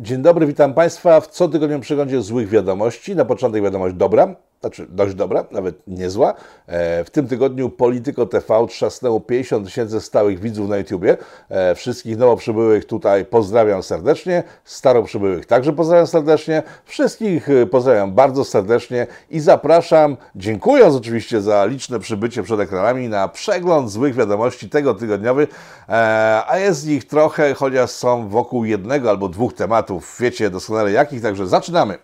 Dzień dobry, witam Państwa w cotygodniowym przeglądzie złych wiadomości. Na początek wiadomość dobra, znaczy dość dobra, nawet niezła. E, w tym tygodniu Polityko TV trzasnęło 50 tysięcy stałych widzów na YouTubie. E, wszystkich nowo przybyłych tutaj pozdrawiam serdecznie, staro przybyłych także pozdrawiam serdecznie, wszystkich e, pozdrawiam bardzo serdecznie i zapraszam, dziękując oczywiście za liczne przybycie przed ekranami, na przegląd złych wiadomości tego tygodniowy, a jest ich trochę, chociaż są wokół jednego albo dwóch tematów, wiecie doskonale jakich, także zaczynamy.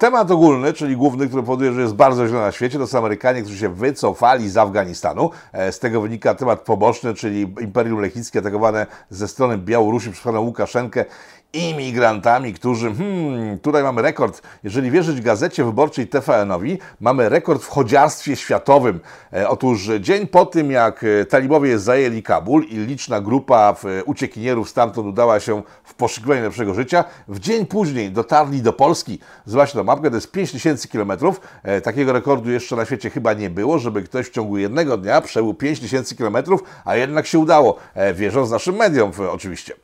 Temat ogólny, czyli główny, który powoduje, że jest bardzo źle na świecie, to są Amerykanie, którzy się wycofali z Afganistanu. E, z tego wynika temat poboczny, czyli Imperium Lechickie atakowane ze strony Białorusi przez panem Łukaszenkę imigrantami, którzy, hmm, tutaj mamy rekord, jeżeli wierzyć gazecie wyborczej TVN-owi, mamy rekord w chodziarstwie światowym. E, otóż dzień po tym, jak e, talibowie zajęli Kabul i liczna grupa uciekinierów stamtąd udała się w poszukiwanie lepszego życia, w dzień później dotarli do Polski. Zobaczcie tą mapkę, to jest 5000 km. E, takiego rekordu jeszcze na świecie chyba nie było, żeby ktoś w ciągu jednego dnia przebył 5000 km, a jednak się udało, e, wierząc naszym mediom oczywiście.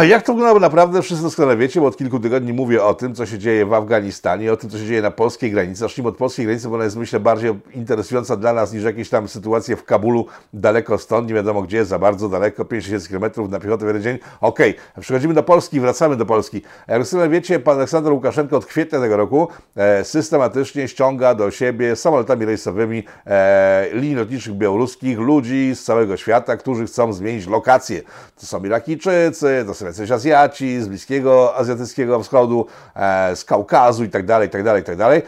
A jak to wyglądało naprawdę, wszyscy doskonale wiecie, bo od kilku tygodni mówię o tym, co się dzieje w Afganistanie, o tym, co się dzieje na polskiej granicy. Zacznijmy od polskiej granicy, bo ona jest, myślę, bardziej interesująca dla nas niż jakieś tam sytuacje w Kabulu, daleko stąd, nie wiadomo gdzie, za bardzo daleko, 50 km na piechotę jeden dzień. Okej, okay. przechodzimy do Polski, wracamy do Polski. Jak doskonale wiecie, pan Aleksander Łukaszenko od kwietnia tego roku e, systematycznie ściąga do siebie samolotami rejsowymi e, linii lotniczych białoruskich ludzi z całego świata, którzy chcą zmienić lokację. To są Irakijczycy, to są jacyś Azjaci z Bliskiego Azjatyckiego Wschodu, e, z Kaukazu itd., itd., itd.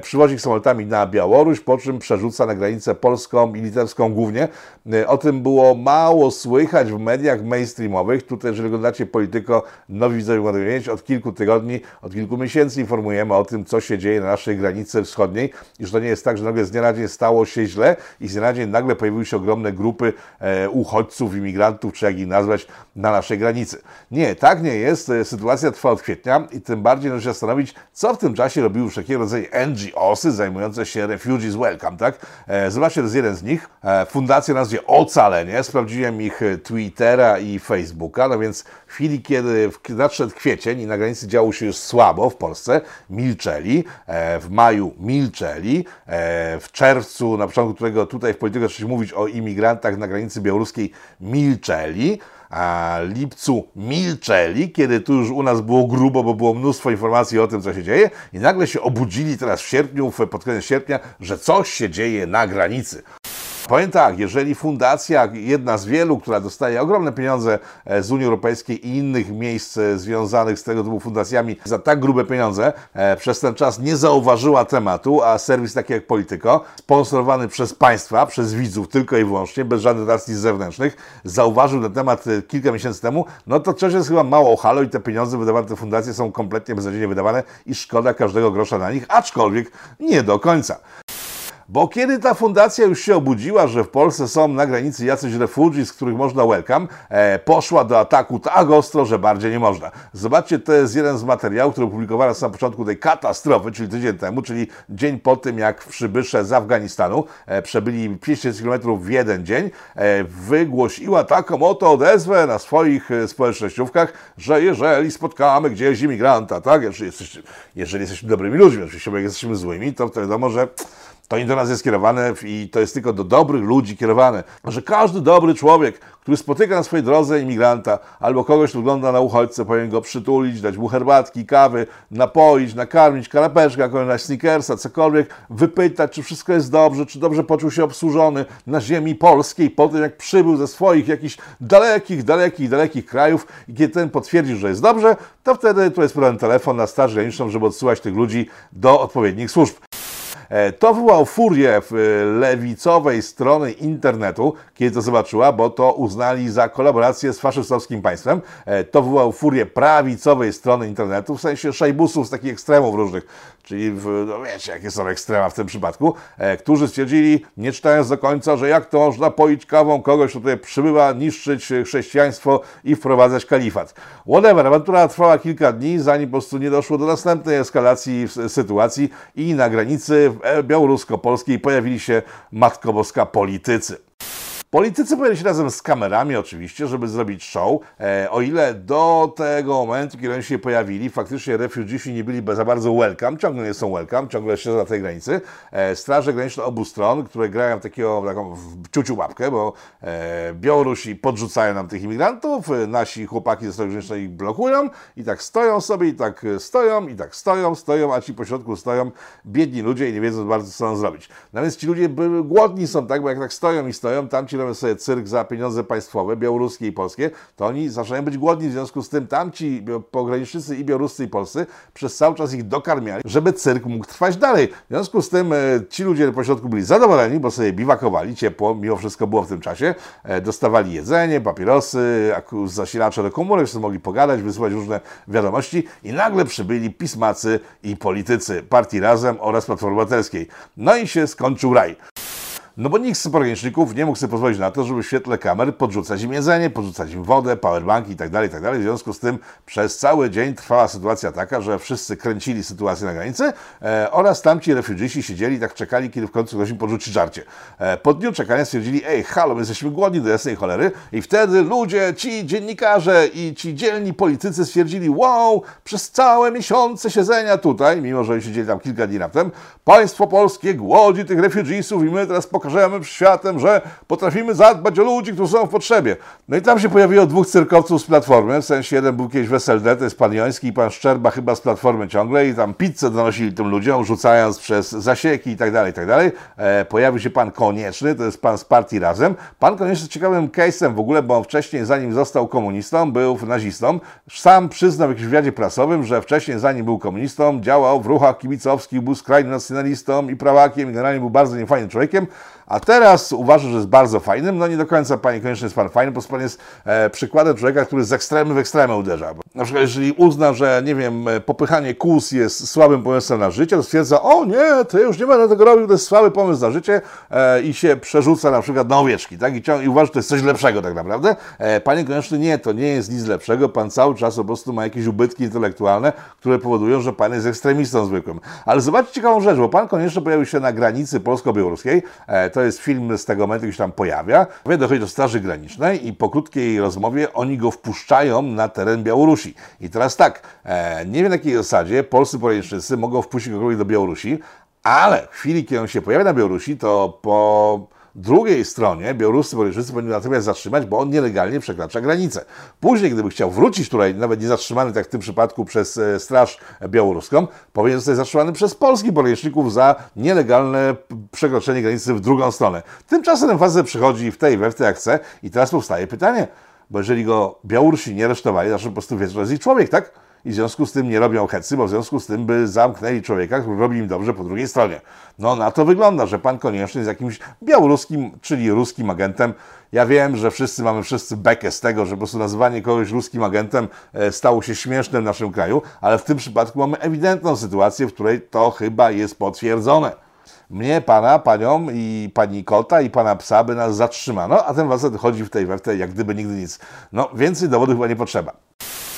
Przywozi ich samolotami na Białoruś, po czym przerzuca na granicę polską i litewską głównie. E, o tym było mało słychać w mediach mainstreamowych. Tutaj, jeżeli oglądacie Polityko, nowi widzowie mogą wiedzieć, od kilku tygodni, od kilku miesięcy informujemy o tym, co się dzieje na naszej granicy wschodniej i że to nie jest tak, że nagle z dnia na dzień stało się źle i z dnia na dzień nagle pojawiły się ogromne grupy e, uchodźców, imigrantów, czy jak ich nazwać, na naszej granicy. Nie, tak nie jest. E, sytuacja trwa od kwietnia i tym bardziej należy się zastanowić, co w tym czasie robiły wszelkiego rodzaju NGOsy zajmujące się Refugees Welcome, tak? E, zobaczcie, to jest jeden z nich. E, fundacja nazwie Ocalenie. Sprawdziłem ich Twittera i Facebooka, no więc w chwili, kiedy nadszedł kwiecień i na granicy działo się już słabo w Polsce, milczeli. W maju milczeli. W czerwcu, na początku którego tutaj w polityce zaczęliśmy mówić o imigrantach na granicy białoruskiej, milczeli a lipcu milczeli, kiedy tu już u nas było grubo, bo było mnóstwo informacji o tym, co się dzieje i nagle się obudzili teraz w sierpniu, pod koniec sierpnia, że coś się dzieje na granicy. Powiem tak, jeżeli fundacja, jedna z wielu, która dostaje ogromne pieniądze e, z Unii Europejskiej i innych miejsc e, związanych z tego typu fundacjami za tak grube pieniądze, e, przez ten czas nie zauważyła tematu, a serwis taki jak Polityko, sponsorowany przez państwa, przez widzów tylko i wyłącznie, bez żadnych dotacji zewnętrznych, zauważył ten temat kilka miesięcy temu, no to coś jest chyba mało halo i te pieniądze wydawane, te fundacje są kompletnie beznadziejnie wydawane i szkoda każdego grosza na nich, aczkolwiek nie do końca. Bo kiedy ta fundacja już się obudziła, że w Polsce są na granicy jacyś refugees, których można welcome, e, poszła do ataku tak ostro, że bardziej nie można. Zobaczcie, to jest jeden z materiałów, który opublikowano na początku tej katastrofy, czyli tydzień temu, czyli dzień po tym, jak przybysze z Afganistanu e, przebyli 500 km w jeden dzień, e, wygłosiła taką oto odezwę na swoich e, społecznościówkach, że jeżeli spotkamy gdzieś imigranta, tak, jeżeli, jesteś, jeżeli jesteśmy dobrymi ludźmi, oczywiście, jak jesteśmy złymi, to wiadomo, że to nie do nas jest kierowane i to jest tylko do dobrych ludzi kierowane. Że każdy dobry człowiek, który spotyka na swojej drodze imigranta albo kogoś, kto wygląda na uchodźcę, powinien go przytulić, dać mu herbatki, kawy, napoić, nakarmić, kanapeczkę, jakąś na sneakersa, cokolwiek, wypytać, czy wszystko jest dobrze, czy dobrze poczuł się obsłużony na ziemi polskiej po tym, jak przybył ze swoich jakichś dalekich, dalekich, dalekich krajów i kiedy ten potwierdzi, że jest dobrze, to wtedy tu jest podany telefon na Straż Graniczną, żeby odsyłać tych ludzi do odpowiednich służb. E, to wywołał furię e, lewicowej strony internetu, kiedy to zobaczyła, bo to uznali za kolaborację z faszystowskim państwem. E, to wywołał furię prawicowej strony internetu, w sensie szajbusów z takich ekstremów różnych, czyli w, no wiecie, jakie są ekstrema w tym przypadku, którzy stwierdzili, nie czytając do końca, że jak to można poić kawą kogoś, kto tutaj przybywa, niszczyć chrześcijaństwo i wprowadzać kalifat. Whatever, awantura trwała kilka dni, zanim po prostu nie doszło do następnej eskalacji sytuacji i na granicy białorusko-polskiej pojawili się Matko Boska politycy. Politycy pojawili się razem z kamerami oczywiście, żeby zrobić show, e, o ile do tego momentu, kiedy oni się pojawili, faktycznie refugeesi nie byli za bardzo welcome, ciągle nie są welcome, ciągle siedzą na tej granicy. E, straże graniczne obu stron, które grają takiego, taką w ciuciu łapkę, bo e, Białorusi podrzucają nam tych imigrantów, e, nasi chłopaki ze Straży Granicznej ich blokują i tak stoją sobie, i tak stoją, i tak stoją, stoją, a ci po środku stoją biedni ludzie i nie wiedzą bardzo, co chcą zrobić. No więc ci ludzie głodni są, tak, bo jak tak stoją i stoją, tamci robią sobie cyrk za pieniądze państwowe, białoruskie i polskie, to oni zaczynają być głodni, w związku z tym tamci pogranicznicy i białoruscy i polscy przez cały czas ich dokarmiali, żeby cyrk mógł trwać dalej. W związku z tym e, ci ludzie po środku byli zadowoleni, bo sobie biwakowali, ciepło, mimo wszystko było w tym czasie, e, dostawali jedzenie, papierosy, zasilacze do komórek, wszyscy mogli pogadać, wysyłać różne wiadomości i nagle przybyli pismacy i politycy partii Razem oraz Platformy Obywatelskiej. No i się skończył raj. No bo nikt z pograniczników nie mógł sobie pozwolić na to, żeby w świetle kamer podrzucać im jedzenie, podrzucać im wodę, powerbanki itd., tak itd. Tak w związku z tym przez cały dzień trwała sytuacja taka, że wszyscy kręcili sytuację na granicy e, oraz tamci refugici siedzieli tak czekali, kiedy w końcu ktoś im podrzuci żarcie. E, po dniu czekania stwierdzili, ej, halo, my jesteśmy głodni do jasnej cholery i wtedy ludzie, ci dziennikarze i ci dzielni politycy stwierdzili, wow, przez całe miesiące siedzenia tutaj, mimo że siedzieli tam kilka dni raptem, państwo polskie głodzi tych refugiesów i my teraz pokażemy pokażemy światem, że potrafimy zadbać o ludzi, którzy są w potrzebie. No i tam się pojawiło dwóch cyrkowców z Platformy, w sensie jeden był kiedyś w SLD, to jest pan Joński i pan Szczerba chyba z Platformy ciągle i tam pizzę donosili tym ludziom, rzucając przez zasieki i tak dalej, i tak dalej. E, pojawił się pan Konieczny, to jest pan z partii Razem. Pan Konieczny ciekawym case'em w ogóle, bo on wcześniej, zanim został komunistą, był nazistą. Sam przyznał w jakimś wywiadzie prasowym, że wcześniej, zanim był komunistą, działał w ruchach kibicowskich, był skrajnym nacjonalistą i prawakiem generalnie był bardzo niefajnym człowiekiem. A teraz uważam, że jest bardzo fajnym. No nie do końca, panie koniecznie jest pan fajny, bo pan jest e, przykładem człowieka, który z ekstremy w ekstremę uderza. Bo na przykład, jeżeli uzna, że nie wiem, e, popychanie kłus jest słabym pomysłem na życie, to stwierdza, o nie, to ja już nie będę tego robił, to jest słaby pomysł na życie e, i się przerzuca na przykład na owieczki, tak? I, ciąg- i uważa, że to jest coś lepszego tak naprawdę. E, panie koniecznie nie, to nie jest nic lepszego. Pan cały czas po prostu ma jakieś ubytki intelektualne, które powodują, że pan jest ekstremistą zwykłym. Ale zobaczcie ciekawą rzecz, bo pan koniecznie pojawił się na granicy polsko-białoruskiej. E, to jest film z tego momentu, gdzieś tam pojawia. Dochodzi do Straży Granicznej i po krótkiej rozmowie oni go wpuszczają na teren Białorusi. I teraz tak, e, nie wiem na jakiej zasadzie polscy pogranicznicy mogą wpuścić kogoś do Białorusi, ale w chwili, kiedy on się pojawia na Białorusi, to po drugiej stronie białoruscy politycy powinni natomiast zatrzymać, bo on nielegalnie przekracza granicę. Później, gdyby chciał wrócić tutaj, nawet nie zatrzymany, tak w tym przypadku przez e, Straż Białoruską, powinien zostać zatrzymany przez polskich poręczników za nielegalne przekroczenie granicy w drugą stronę. Tymczasem ten przychodzi w tej we w tej jak chce i teraz powstaje pytanie, bo jeżeli go Białorusi nie aresztowali, to po prostu wiedzą, że jest ich człowiek, tak? I w związku z tym nie robią hecy, bo w związku z tym by zamknęli człowieka, który robi im dobrze po drugiej stronie. No na to wygląda, że pan Konieczny jest jakimś białoruskim, czyli ruskim agentem. Ja wiem, że wszyscy mamy wszyscy bekę z tego, że po prostu nazywanie kogoś ruskim agentem e, stało się śmieszne w naszym kraju, ale w tym przypadku mamy ewidentną sytuację, w której to chyba jest potwierdzone mnie, pana, panią i pani kota i pana psa by nas zatrzymano, a ten facet chodzi w tej w jak gdyby nigdy nic. No, więcej dowodów chyba nie potrzeba.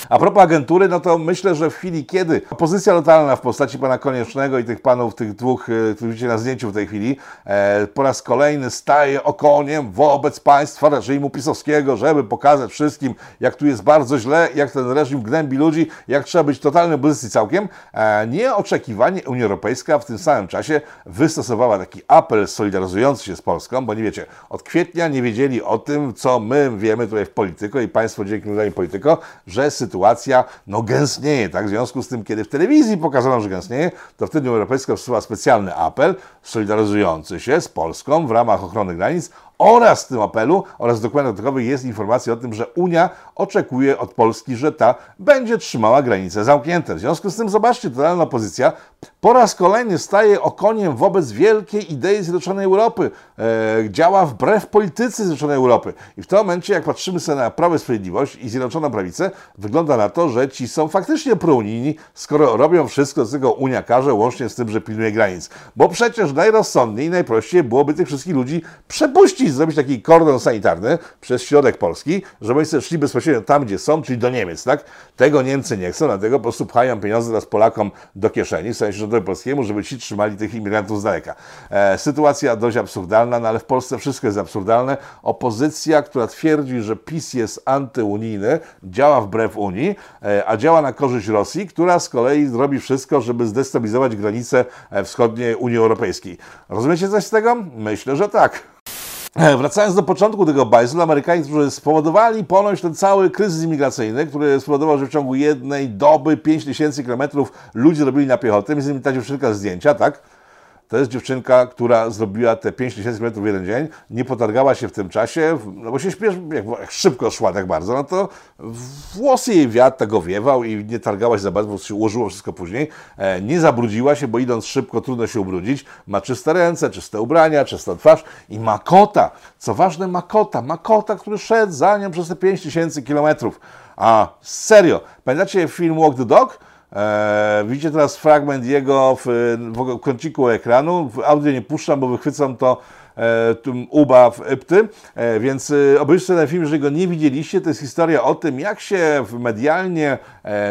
A propos agentury, no to myślę, że w chwili, kiedy opozycja lokalna w postaci pana Koniecznego i tych panów, tych dwóch, e, których widzicie na zdjęciu w tej chwili, e, po raz kolejny staje okoniem wobec państwa reżimu pisowskiego, żeby pokazać wszystkim, jak tu jest bardzo źle, jak ten reżim gnębi ludzi, jak trzeba być totalnej opozycji całkiem, e, nieoczekiwanie Unia Europejska w tym samym czasie wystosowała taki apel solidaryzujący się z Polską, bo nie wiecie, od kwietnia nie wiedzieli o tym, co my wiemy tutaj w Polityko i państwo dzięki Polityko, że sytuacja sytuacja no, gęstnieje. Tak? W związku z tym, kiedy w telewizji pokazano, że gęstnieje, to wtedy Unia Europejska wysłała specjalny apel solidaryzujący się z Polską w ramach ochrony granic oraz w tym apelu oraz w dokumentach dodatkowych jest informacja o tym, że Unia oczekuje od Polski, że ta będzie trzymała granice zamknięte. W związku z tym zobaczcie, totalna opozycja po raz kolejny staje okoniem wobec wielkiej idei Zjednoczonej Europy. E, działa wbrew polityce Zjednoczonej Europy. I w tym momencie, jak patrzymy sobie na Prawo i Sprawiedliwość i Zjednoczoną Prawicę, wygląda na to, że ci są faktycznie prounijni, skoro robią wszystko, co tego Unia każe, łącznie z tym, że pilnuje granic. Bo przecież najrozsądniej i najprościej byłoby tych wszystkich ludzi przepuścić zrobić taki kordon sanitarny przez środek Polski, żeby oni szli bezpośrednio tam, gdzie są, czyli do Niemiec, tak? Tego Niemcy nie chcą, dlatego po prostu pchają pieniądze teraz Polakom do kieszeni, w sensie rządowi polskiemu, żeby ci trzymali tych imigrantów z daleka. E, sytuacja dość absurdalna, no ale w Polsce wszystko jest absurdalne. Opozycja, która twierdzi, że PiS jest antyunijny, działa wbrew Unii, e, a działa na korzyść Rosji, która z kolei robi wszystko, żeby zdestabilizować granice e, wschodniej Unii Europejskiej. Rozumiecie coś z tego? Myślę, że tak. Wracając do początku tego bajzlu, Amerykanie, którzy spowodowali ponoć ten cały kryzys imigracyjny, który spowodował, że w ciągu jednej doby 5 tysięcy kilometrów ludzie robili na piechotę, między innymi ta dziewczynka zdjęcia, tak? To jest dziewczynka, która zrobiła te 5 tysięcy metrów w jeden dzień, nie potargała się w tym czasie, no bo się śpiesz, jak, szybko szła tak bardzo, no to włosy jej wiatr tego wiewał i nie targała się za bardzo, bo się ułożyło wszystko później. E, nie zabrudziła się, bo idąc szybko trudno się ubrudzić. Ma czyste ręce, czyste ubrania, czystą twarz i ma kota. Co ważne, ma kota. Ma kota, który szedł za nią przez te 5 tysięcy kilometrów. A serio, pamiętacie film Walk the Dog? E, widzicie teraz fragment jego w, w kąciku ekranu. W audio nie puszczam, bo wychwycam to e, uba w Epty, e, więc e, obejrzcie ten film, jeżeli go nie widzieliście. To jest historia o tym, jak się medialnie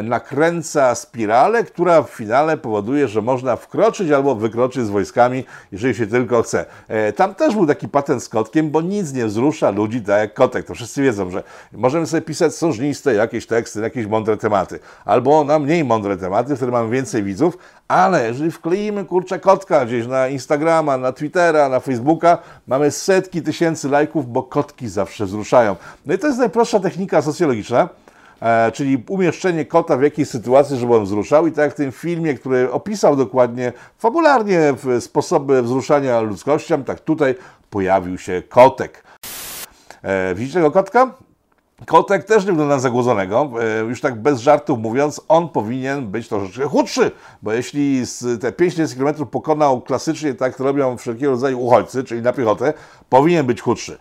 nakręca spiralę, która w finale powoduje, że można wkroczyć albo wykroczyć z wojskami, jeżeli się tylko chce. E, tam też był taki patent z kotkiem, bo nic nie wzrusza ludzi tak jak kotek. To wszyscy wiedzą, że możemy sobie pisać sążniste jakieś teksty, jakieś mądre tematy, albo na mniej mądre tematy, wtedy mamy więcej widzów, ale jeżeli wkleimy kurczę kotka gdzieś na Instagrama, na Twittera, na Facebooka, mamy setki tysięcy lajków, bo kotki zawsze wzruszają. No i to jest najprostsza technika socjologiczna, e, czyli umieszczenie kota w jakiejś sytuacji, żeby on wzruszał. I tak jak w tym filmie, który opisał dokładnie fabularnie sposoby wzruszania ludzkością, tak tutaj pojawił się kotek. E, widzicie tego kotka? Kotek też nie wygląda zagłodzonego. E, Już tak bez żartów mówiąc, on powinien być troszeczkę chudszy, bo jeśli te 5000 km pokonał klasycznie, tak to robią wszelkiego rodzaju uchodźcy, czyli na piechotę, powinien być chudszy.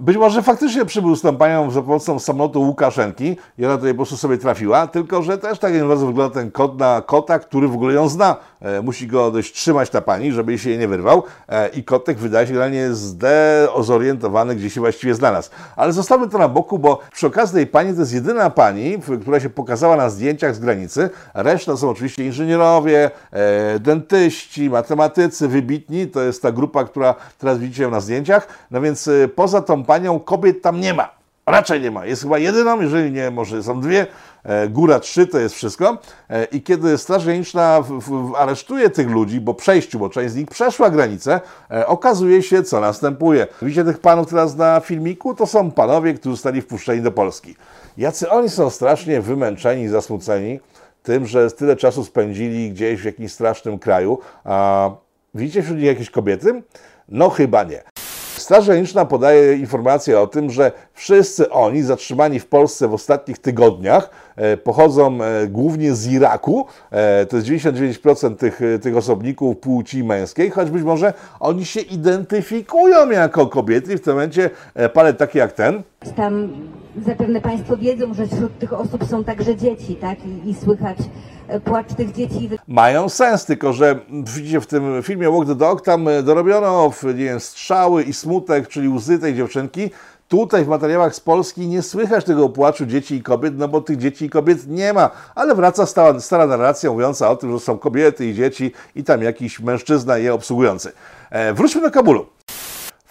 Być może faktycznie przybył z tą panią za pomocą samolotu Łukaszenki i ona tutaj po prostu sobie trafiła, tylko że też tak bardzo wygląda ten kot na kota, który w ogóle ją zna. E, Musi go dość trzymać ta pani, żeby się jej nie wyrwał E, i kotek wydaje się generalnie zdezorientowany, gdzie się właściwie znalazł. Ale zostawmy to na boku, bo przy okazji tej pani to jest jedyna pani, która się pokazała na zdjęciach z granicy. Reszta są oczywiście inżynierowie, e, dentyści, matematycy, wybitni. To jest ta grupa, która teraz widzicie ją na zdjęciach. No więc e, poza tą panią kobiet tam nie ma. Raczej nie ma. Jest chyba jedyną, jeżeli nie, może są dwie, góra trzy, to jest wszystko. E, I kiedy Straż Graniczna aresztuje tych ludzi, bo przejściu, bo część z nich przeszła granicę, e, okazuje się, co następuje. Widzicie tych panów teraz na filmiku? To są panowie, którzy zostali wpuszczeni do Polski. Jacy oni są strasznie wymęczeni, zasmuceni tym, że tyle czasu spędzili gdzieś w jakimś strasznym kraju. A widzicie wśród nich jakieś kobiety? No chyba nie. Straż Graniczna podaje informację o tym, że wszyscy oni zatrzymani w Polsce w ostatnich tygodniach e, pochodzą e, głównie z Iraku. E, to jest 99% tych, tych osobników płci męskiej, choć być może oni się identyfikują jako kobiety i w tym momencie palet taki jak ten, Tam zapewne Państwo wiedzą, że wśród tych osób są także dzieci, tak? I, i słychać e, płacz tych dzieci. mają sens, tylko że widzicie w tym filmie Walk the Dog tam e, dorobiono w, nie wiem, strzały i smutek, czyli łzy tej dziewczynki. Tutaj w materiałach z Polski nie słychać tego płaczu dzieci i kobiet, no bo tych dzieci i kobiet nie ma, ale wraca stara, stara narracja mówiąca o tym, że są kobiety i dzieci i tam jakiś mężczyzna je obsługujący. E, wróćmy do Kabulu.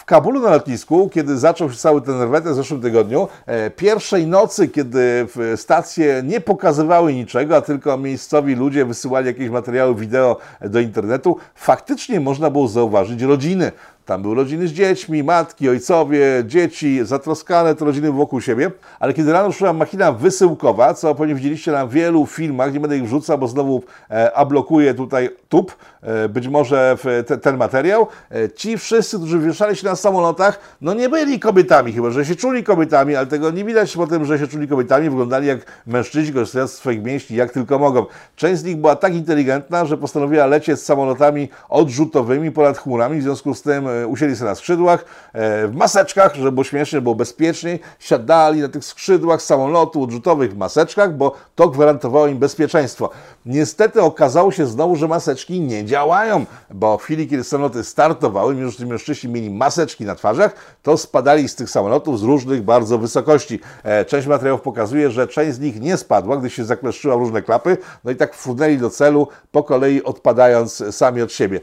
W Kabulu na lotnisku, kiedy zaczął się cały ten rwet w zeszłym tygodniu, e, pierwszej nocy, kiedy stacje nie pokazywały niczego, a tylko miejscowi ludzie wysyłali jakieś materiały wideo do internetu, faktycznie można było zauważyć rodziny. Tam były rodziny z dziećmi, matki, ojcowie, dzieci, zatroskane te rodziny wokół siebie. Ale kiedy rano szła machina wysyłkowa, co pewnie widzieliście na wielu filmach, nie będę ich wrzucał, bo znowu e, ablokuję tutaj tub, e, być może w te, ten materiał. E, ci wszyscy, którzy wieszali się na samolotach, no nie byli kobietami, chyba że się czuli kobietami, ale tego nie widać po tym, że się czuli kobietami, wyglądali jak mężczyźni, korzystając z swoich mięśni jak tylko mogą. Część z nich była tak inteligentna, że postanowiła lecieć z samolotami odrzutowymi ponad chmurami, w związku z tym e, usiedli sobie na skrzydłach, e, w maseczkach, żeby było śmiesznie, było bezpieczniej, siadali na tych skrzydłach samolotu odrzutowych w maseczkach, bo to gwarantowało im bezpieczeństwo. Niestety okazało się znowu, że maseczki nie działają, bo w chwili, kiedy samoloty startowały, mimo że mężczyźni mieli maseczki na twarzach, to spadali z tych samolotów z różnych bardzo wysokości. E, część materiałów pokazuje, że część z nich nie spadła, gdy się zakleszczyła różne klapy, no i tak wpłynęli do celu, po kolei odpadając sami od siebie.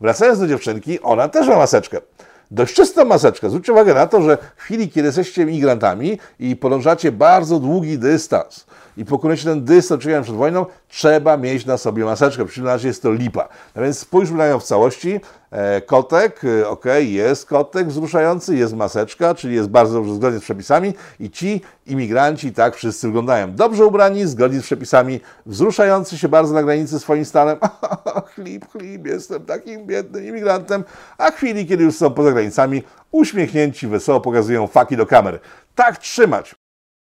Wracając do dziewczynki, ona też ma maseczkę. Dość czystą maseczkę. Zwróćcie uwagę na to, że w chwili, kiedy jesteście migrantami i podążacie bardzo długi dystans i pokonujecie ten dystans, oczywiście przed wojną, trzeba mieć na sobie maseczkę. Przeciwnym razie jest to lipa. No więc spójrzmy na nią w całości. E, kotek, e, ok, jest kotek wzruszający, jest maseczka, czyli jest bardzo dobrze zgodnie z przepisami i ci imigranci tak wszyscy wyglądają. Dobrze ubrani, zgodni z przepisami, wzruszający się bardzo na granicy swoim stanem. chlip, chlip, jestem takim biednym imigrantem. A chwili, kiedy już są poza granicami, uśmiechnięci, wesoło pokazują faki do kamer. Tak trzymać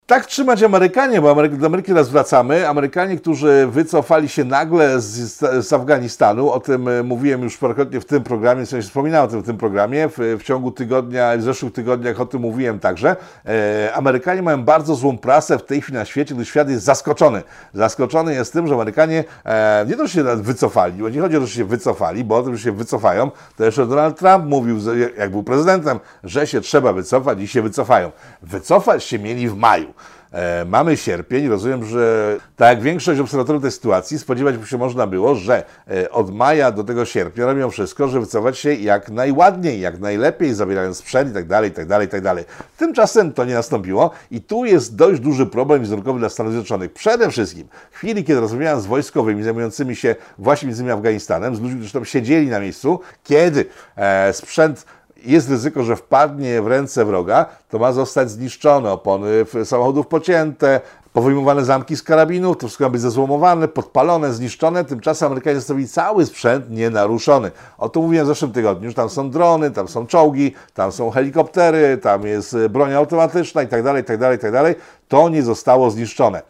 tak trzymać Amerykanie, bo do Ameryki teraz wracamy. Amerykanie, którzy wycofali się nagle z, z Afganistanu, o tym e, mówiłem już parokrotnie w tym programie, w sensie wspominałem o tym w tym programie, w, w ciągu tygodnia, w zeszłych tygodniach o tym mówiłem także. E, Amerykanie mają bardzo złą prasę w tej chwili na świecie, gdy świat jest zaskoczony. Zaskoczony jest tym, że Amerykanie e, nie to, że się wycofali, bo nie chodzi o to, że się wycofali, bo o tym, że się wycofają, to jeszcze Donald Trump mówił, jak był prezydentem, że się trzeba wycofać i się wycofają. Wycofać się mieli w maju. E, mamy sierpień, rozumiem, że tak jak większość obserwatorów tej sytuacji, spodziewać się można było, że e, od maja do tego sierpnia robią wszystko, żeby wycofać się jak najładniej, jak najlepiej, zabierając sprzęt i tak dalej, i tak dalej, i tak dalej. Tymczasem to nie nastąpiło i tu jest dość duży problem wizerunkowy dla Stanów Zjednoczonych. Przede wszystkim w chwili, kiedy rozmawiałem z wojskowymi zajmującymi się właśnie między innymi Afganistanem, z ludźmi, którzy tam siedzieli na miejscu, kiedy e, sprzęt jest ryzyko, że wpadnie w ręce wroga, to ma zostać zniszczone, opony samochodów pocięte, powyjmowane zamki z karabinów, to wszystko ma być zezłomowane, podpalone, zniszczone. Tymczasem Amerykanie zostawili cały sprzęt nienaruszony. O tym mówiłem w zeszłym tygodniu, że tam są drony, tam są czołgi, tam są helikoptery, tam jest broń automatyczna i tak dalej, i tak dalej, i tak dalej. To nie zostało zniszczone.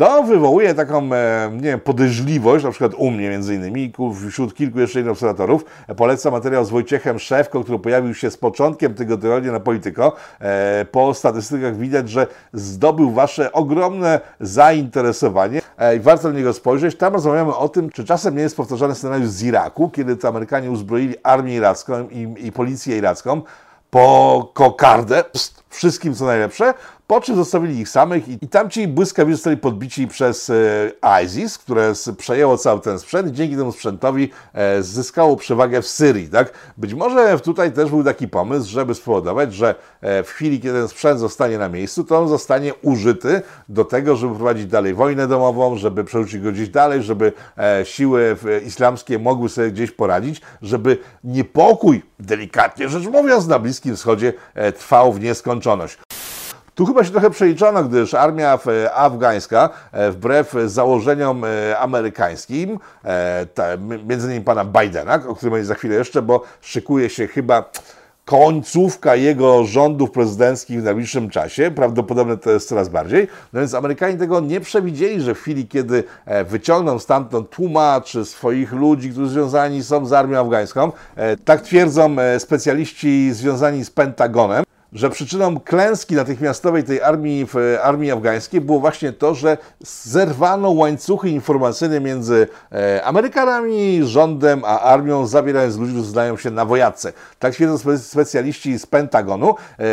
To wywołuje taką, e, nie wiem, podejrzliwość, na przykład u mnie między innymi, wśród kilku jeszcze innych obserwatorów. Polecam materiał z Wojciechem Szewko, który pojawił się z początkiem tego tygodnia na Polityko. E, po statystykach widać, że zdobył Wasze ogromne zainteresowanie e, i warto na niego spojrzeć. Tam rozmawiamy o tym, czy czasem nie jest powtarzany scenariusz z Iraku, kiedy to Amerykanie uzbroili armię iracką i, i policję iracką po kokardę, pst, wszystkim co najlepsze, po czym zostawili ich samych i, tamci błyskawicznie zostali podbici przez e, ISIS, które przejęło cały ten sprzęt i dzięki temu sprzętowi e, zyskało przewagę w Syrii. Tak? Być może tutaj też był taki pomysł, żeby spowodować, że e, w chwili, kiedy ten sprzęt zostanie na miejscu, to on zostanie użyty do tego, żeby prowadzić dalej wojnę domową, żeby przerzucić go gdzieś dalej, żeby siły islamskie mogły sobie gdzieś poradzić, żeby niepokój, delikatnie rzecz mówiąc, na Bliskim Wschodzie trwał w nieskończoność. Tu chyba się trochę przeliczono, gdyż armia afgańska, e, wbrew założeniom e, amerykańskim, e, między innymi pana Bidena, o którym będzie za chwilę jeszcze, bo szykuje się chyba końcówka jego rządów prezydenckich w najbliższym czasie. Prawdopodobne to jest coraz bardziej. No więc Amerykanie tego nie przewidzieli, że w chwili, kiedy wyciągną stamtąd tłumaczy swoich ludzi, którzy związani są z armią afgańską, tak twierdzą specjaliści związani z Pentagonem, że przyczyną klęski natychmiastowej tej armii, w armii afgańskiej było właśnie to, że zerwano łańcuchy informacyjne między e, Amerykanami, rządem a armią, zabierając ludzi, którzy znają się na wojadce. Tak twierdzą specjaliści z Pentagonu. E,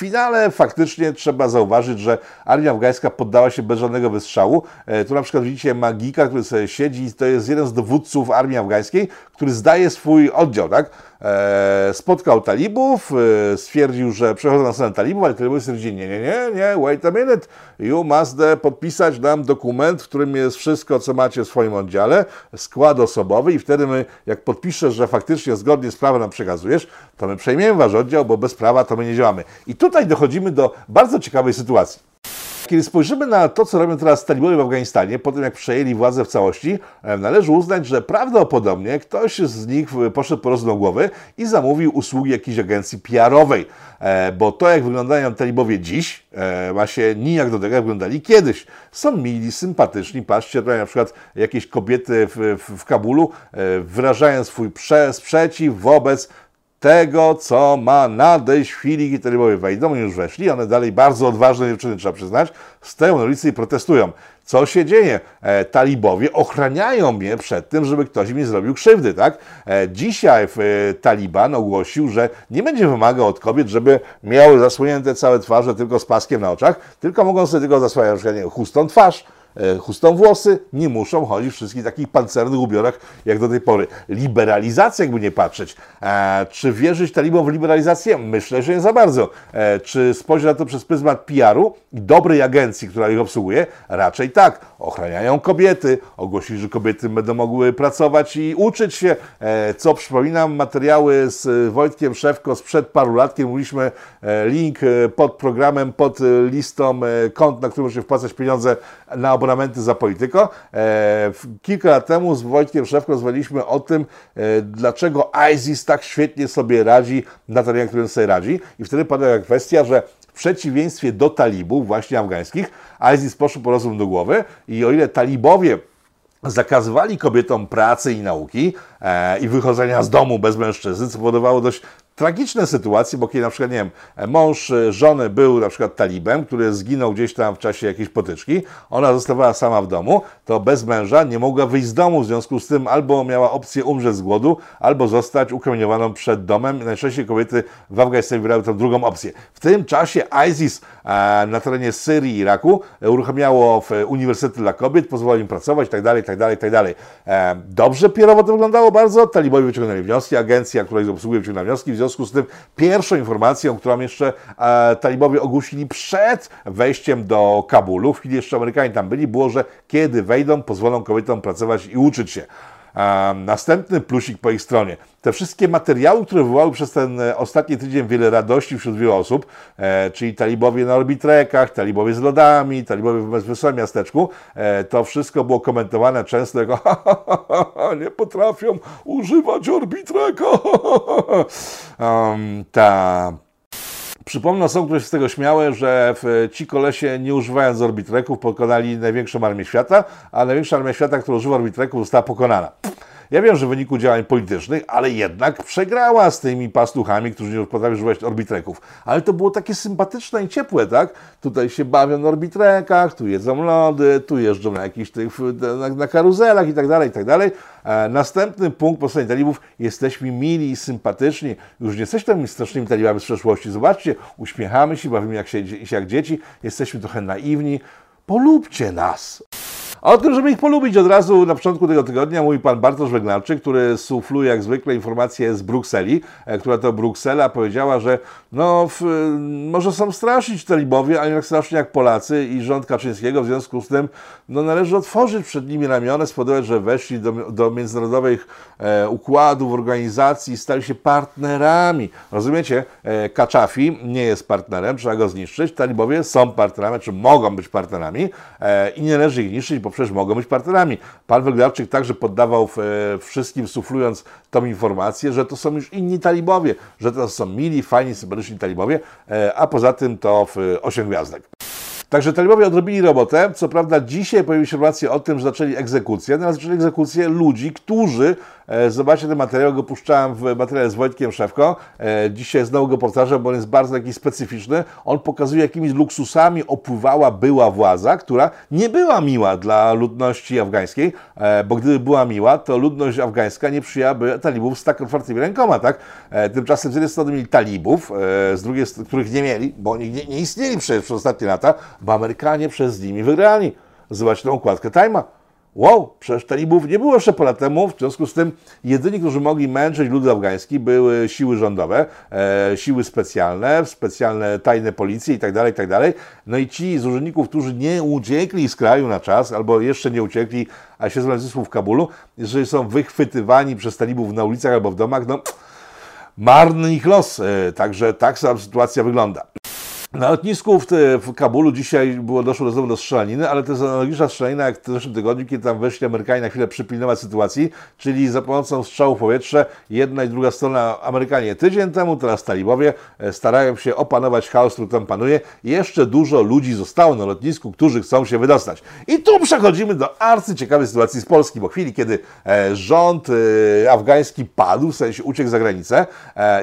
finale faktycznie trzeba zauważyć, że armia afgańska poddała się bez żadnego wystrzału. E, tu na przykład widzicie Magika, który sobie siedzi, to jest jeden z dowódców armii afgańskiej, który zdaje swój oddział, tak? E, spotkał talibów, e, stwierdził, że przechodzą na stronę talibów, ale talibowie stwierdzili, nie, nie, nie, nie, wait a minute, you must podpisać nam dokument, w którym jest wszystko, co macie w swoim oddziale, skład osobowy i wtedy my, jak podpiszesz, że faktycznie zgodnie z prawem nam przekazujesz, to my przejmiemy wasz oddział, bo bez prawa to my nie działamy. I tu tutaj dochodzimy do bardzo ciekawej sytuacji. Kiedy spojrzymy na to, co robią teraz talibowie w Afganistanie, po tym jak przejęli władzę w całości, e, należy uznać, że prawdopodobnie ktoś z nich poszedł po rozum głowy i zamówił usługi jakiejś agencji PR-owej. E, bo to, jak wyglądają talibowie dziś, e, ma się nijak do tego, jak wyglądali kiedyś. Są mili, sympatyczni. Patrzcie, na przykład jakieś kobiety w, w, w Kabulu wyrażają swój prze, sprzeciw wobec tego, co ma nadejść w chwili, kiedy talibowie wejdą, oni już weszli, one dalej bardzo odważne dziewczyny, trzeba przyznać, stoją na ulicy i protestują. Co się dzieje? E, talibowie ochraniają mnie przed tym, żeby ktoś mi zrobił krzywdy, tak? E, dzisiaj e, Taliban ogłosił, że nie będzie wymagał od kobiet, żeby miały zasłonięte całe twarze tylko z paskiem na oczach, tylko mogą sobie tylko zasłaniać na przykład, nie, chustą twarz, chustą włosy, nie muszą chodzić w wszystkich takich pancernych ubiorach jak do tej pory. Liberalizacja, jakby nie patrzeć. E, czy wierzyć talibom w liberalizację? Myślę, że nie za bardzo. E, czy spojrzeć na to przez pryzmat PR-u i dobrej agencji, która ich obsługuje? Raczej tak. Ochraniają kobiety, ogłosili, że kobiety będą mogły pracować i uczyć się. E, co przypominam, materiały z Wojtkiem Szewko sprzed paru lat, kiedy mówiliśmy e, link e, pod programem, pod listą kont, na którym możecie wpłacać pieniądze na abonamenty za Polityko. E, kilka lat temu z Wojtkiem Szewko rozmawialiśmy o tym, e, dlaczego ISIS tak świetnie sobie radzi na terenie, którym sobie radzi. I wtedy padła kwestia, że w przeciwieństwie do talibów, właśnie afgańskich, ISIS poszło po rozum do głowy i o ile talibowie zakazywali kobietom pracy i nauki e, i wychodzenia z domu bez mężczyzny, co powodowało dość tragiczne sytuacje, bo kiedy na przykład, nie wiem, mąż żony był na przykład talibem, który zginął gdzieś tam w czasie jakiejś potyczki, ona zostawała sama w domu, to bez męża nie mogła wyjść z domu, w związku z tym albo miała opcję umrzeć z głodu, albo zostać ukamieniowaną przed domem. Najczęściej kobiety w Afganistanie wybrały tę drugą opcję. W tym czasie ISIS e, na terenie Syrii i Iraku uruchamiało uniwersytety dla kobiet, pozwoliło im pracować itd., itd., itd. Dobrze pierowo to wyglądało bardzo, talibowie wyciągnęli wnioski, agencja, która ich obsługuje wyciągnęła wnioski, w związku związku z tym pierwszą informacją, którą jeszcze e, talibowie ogłosili przed wejściem do Kabulu, w chwili jeszcze Amerykanie tam byli, było, że kiedy wejdą, pozwolą kobietom pracować i uczyć się. Następny plusik po ich stronie. Te wszystkie materiały, które wywołały przez ten e, ostatni tydzień wiele radości wśród wielu osób, e, czyli talibowie na orbitrekach, talibowie z lodami, talibowie w wesołym miasteczku, e, to wszystko było komentowane często jako nie potrafią używać orbitreka. um, ta Przypomnę osobom, które się z tego śmiały, że ci kolesie nie używając orbitreków pokonali największą armię świata, a największa armia świata, która używa orbitreków została pokonana. Ja wiem, że w wyniku działań politycznych, ale jednak przegrała z tymi pastuchami, którzy nie potrafią używać orbitreków. Ale to było takie sympatyczne i ciepłe, tak? Tutaj się bawią na orbitrekach, tu jedzą lody, tu jeżdżą na jakichś tych, na, na karuzelach i tak dalej, i tak dalej. E, następny punkt po stronie talibów. Jesteśmy mili i sympatyczni. Już nie jesteśmy tymi strasznymi talibami z przeszłości. Zobaczcie, uśmiechamy się, bawimy jak, się, jak dzieci, jesteśmy trochę naiwni. Polubcie nas. A o tym, żeby ich polubić od razu na początku tego tygodnia mówi pan Bartosz Wegnarczyk, który sufluje jak zwykle informacje z Brukseli, e, która to Bruksela powiedziała, że no, w, może są straszyć talibowie, ale nie tak strasznie jak Polacy i rząd Kaczyńskiego, w związku z tym no, należy otworzyć przed nimi ramiona, spowodować, że weszli do, do międzynarodowych e, układów, organizacji, stali się partnerami. Rozumiecie? E, Kaczafi nie jest partnerem, trzeba go zniszczyć. Talibowie są partnerami, czy mogą być partnerami e, i nie należy ich niszczyć, bo przecież mogą być partnerami. Pan Węglarczyk także poddawał e, wszystkim, suflując tą informację, że to są już inni talibowie, że to są mili, fajni, sympatyczni talibowie, e, a poza tym to w 8 gwiazdek. Także talibowie odrobili robotę. Co prawda dzisiaj pojawiły się informacje o tym, że zaczęli egzekucję. Natomiast zaczęli egzekucję ludzi, którzy E, zobaczcie ten materiał, go puszczałem w materiale z Wojtkiem Szewko. E, dzisiaj znowu go powtarzam, bo on jest bardzo taki specyficzny. On pokazuje, jakimi luksusami opływała była władza, która nie była miła dla ludności afgańskiej, e, bo gdyby była miła, to ludność afgańska nie przyjęłaby talibów z tak otwartymi rękoma, tak? Tymczasem z jednej strony mieli talibów, z drugiej których nie mieli, bo oni nie, nie istnieli przez, przez ostatnie lata, bo Amerykanie przez nimi wygrali. Zobaczcie tę układkę Time'a. Wow, przecież talibów nie było jeszcze po lat temu, w związku z tym jedyni, którzy mogli męczyć lud afgański były siły rządowe, e, siły specjalne, specjalne tajne policje itd., tak itd. Tak no i ci z urzędników, którzy nie uciekli z kraju na czas, albo jeszcze nie uciekli, a się znaleźli w Kabulu, jeżeli są wychwytywani przez talibów na ulicach albo w domach, no marny ich los. E, także tak sama sytuacja wygląda. Na lotnisku w, te, w Kabulu dzisiaj było doszło do, do strzelaniny, ale to jest analogiczna strzelanina jak w zeszłym tygodniu, kiedy tam weszli Amerykanie na chwilę przypilnować sytuacji, czyli za pomocą strzału w powietrze jedna i druga strona Amerykanie tydzień temu, teraz talibowie e, starają się opanować chaos, który tam panuje. Jeszcze dużo ludzi zostało na lotnisku, którzy chcą się wydostać. I tu przechodzimy do arcyciekawej sytuacji z Polski, bo w chwili, kiedy e, rząd e, afgański padł, w sensie uciekł za granicę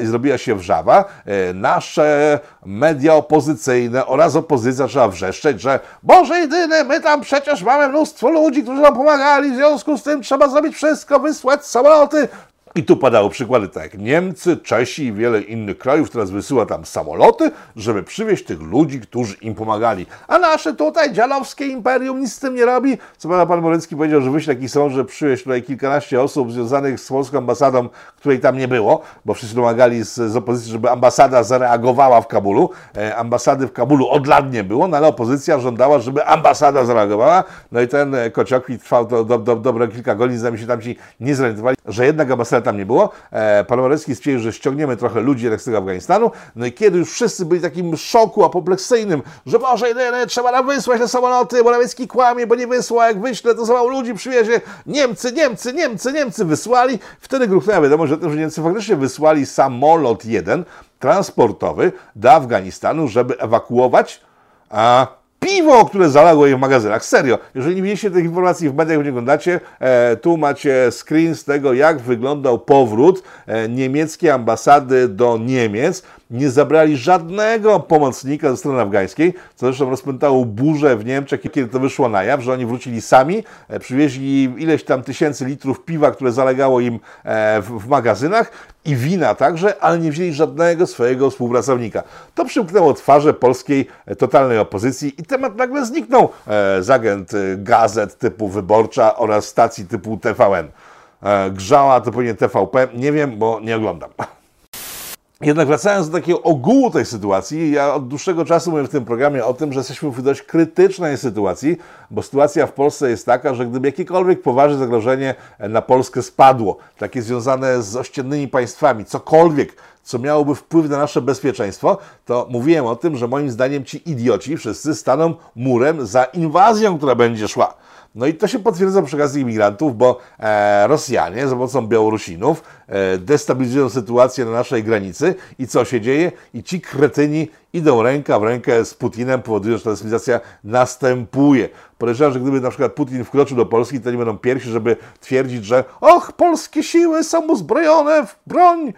i zrobiła się wrzawa, nasze media opozycyjne opozycyjne oraz opozycja trzeba wrzeszczeć, że Boże jedyny, my tam przecież mamy mnóstwo ludzi, którzy nam pomagali, w związku z tym trzeba zrobić wszystko, wysłać samoloty, i tu padały przykłady tak jak Niemcy, Czesi i wiele innych krajów teraz wysyła tam samoloty, żeby przywieźć tych ludzi, którzy im pomagali. A nasze tutaj dziadowskie imperium nic z tym nie robi. Co prawda pan Morecki powiedział, że wyśle jakiś samolot, że przywieźć tutaj kilkanaście osób związanych z polską ambasadą, której tam nie było, bo wszyscy domagali z, z opozycji, żeby ambasada zareagowała w Kabulu. E, ambasady w Kabulu od lat nie było, no ale opozycja żądała, żeby ambasada zareagowała. No i ten e, kociokwi trwał to do, do, dobre kilka godzin, zanim się tam ci nie zorientowali, że jednak ambasada tam nie było. E, pan Morecki stwierdził, że ściągniemy trochę ludzi z tego Afganistanu. No i kiedy już wszyscy byli w takim szoku apopleksyjnym, że Boże, jedyne, trzeba nam wysłać te samoloty, Morawiecki kłamie, bo nie wysła, jak wyśle, to za mało ludzi przywiezie. Niemcy, Niemcy, Niemcy, Niemcy wysłali. Wtedy gruchnęła wiadomość o tym, że Niemcy faktycznie wysłali samolot jeden, transportowy do Afganistanu, żeby ewakuować a piwo, które zalagło je w magazynach. Serio, jeżeli nie widzieliście tych informacji w mediach, nie oglądacie, e, tu macie screen z tego, jak wyglądał powrót e, niemieckiej ambasady do Niemiec. Nie zabrali żadnego pomocnika ze strony afgańskiej, co zresztą rozpętało burzę w Niemczech, kiedy to wyszło na jaw, że oni wrócili sami, e, przywieźli ileś tam tysięcy litrów piwa, które zalegało im e, w, magazynach i wina także, ale nie wzięli żadnego swojego współpracownika. To przymknęło twarze polskiej e, totalnej opozycji i temat nagle zniknął z agent gazet typu Wyborcza oraz stacji typu TVN. Grzała to powinien TVP, nie wiem, bo nie oglądam. Jednak wracając do takiego ogółu tej sytuacji, ja od dłuższego czasu mówię w tym programie o tym, że jesteśmy w dość krytycznej sytuacji, bo sytuacja w Polsce jest taka, że gdyby jakiekolwiek poważne zagrożenie na Polskę spadło, takie związane z ościennymi państwami, cokolwiek, co miałoby wpływ na nasze bezpieczeństwo, to mówiłem o tym, że moim zdaniem ci idioci wszyscy staną murem za inwazją, która będzie szła. No i to się potwierdza przy okazji imigrantów, bo e, Rosjanie za pomocą Białorusinów e, destabilizują sytuację na naszej granicy i co się dzieje? I ci kretyni idą ręka w rękę z Putinem, powodują, że ta destabilizacja następuje. Podejrzewam, że gdyby na przykład Putin wkroczył do Polski, to nie będą pierwsi, żeby twierdzić, że och, polskie siły są uzbrojone w broń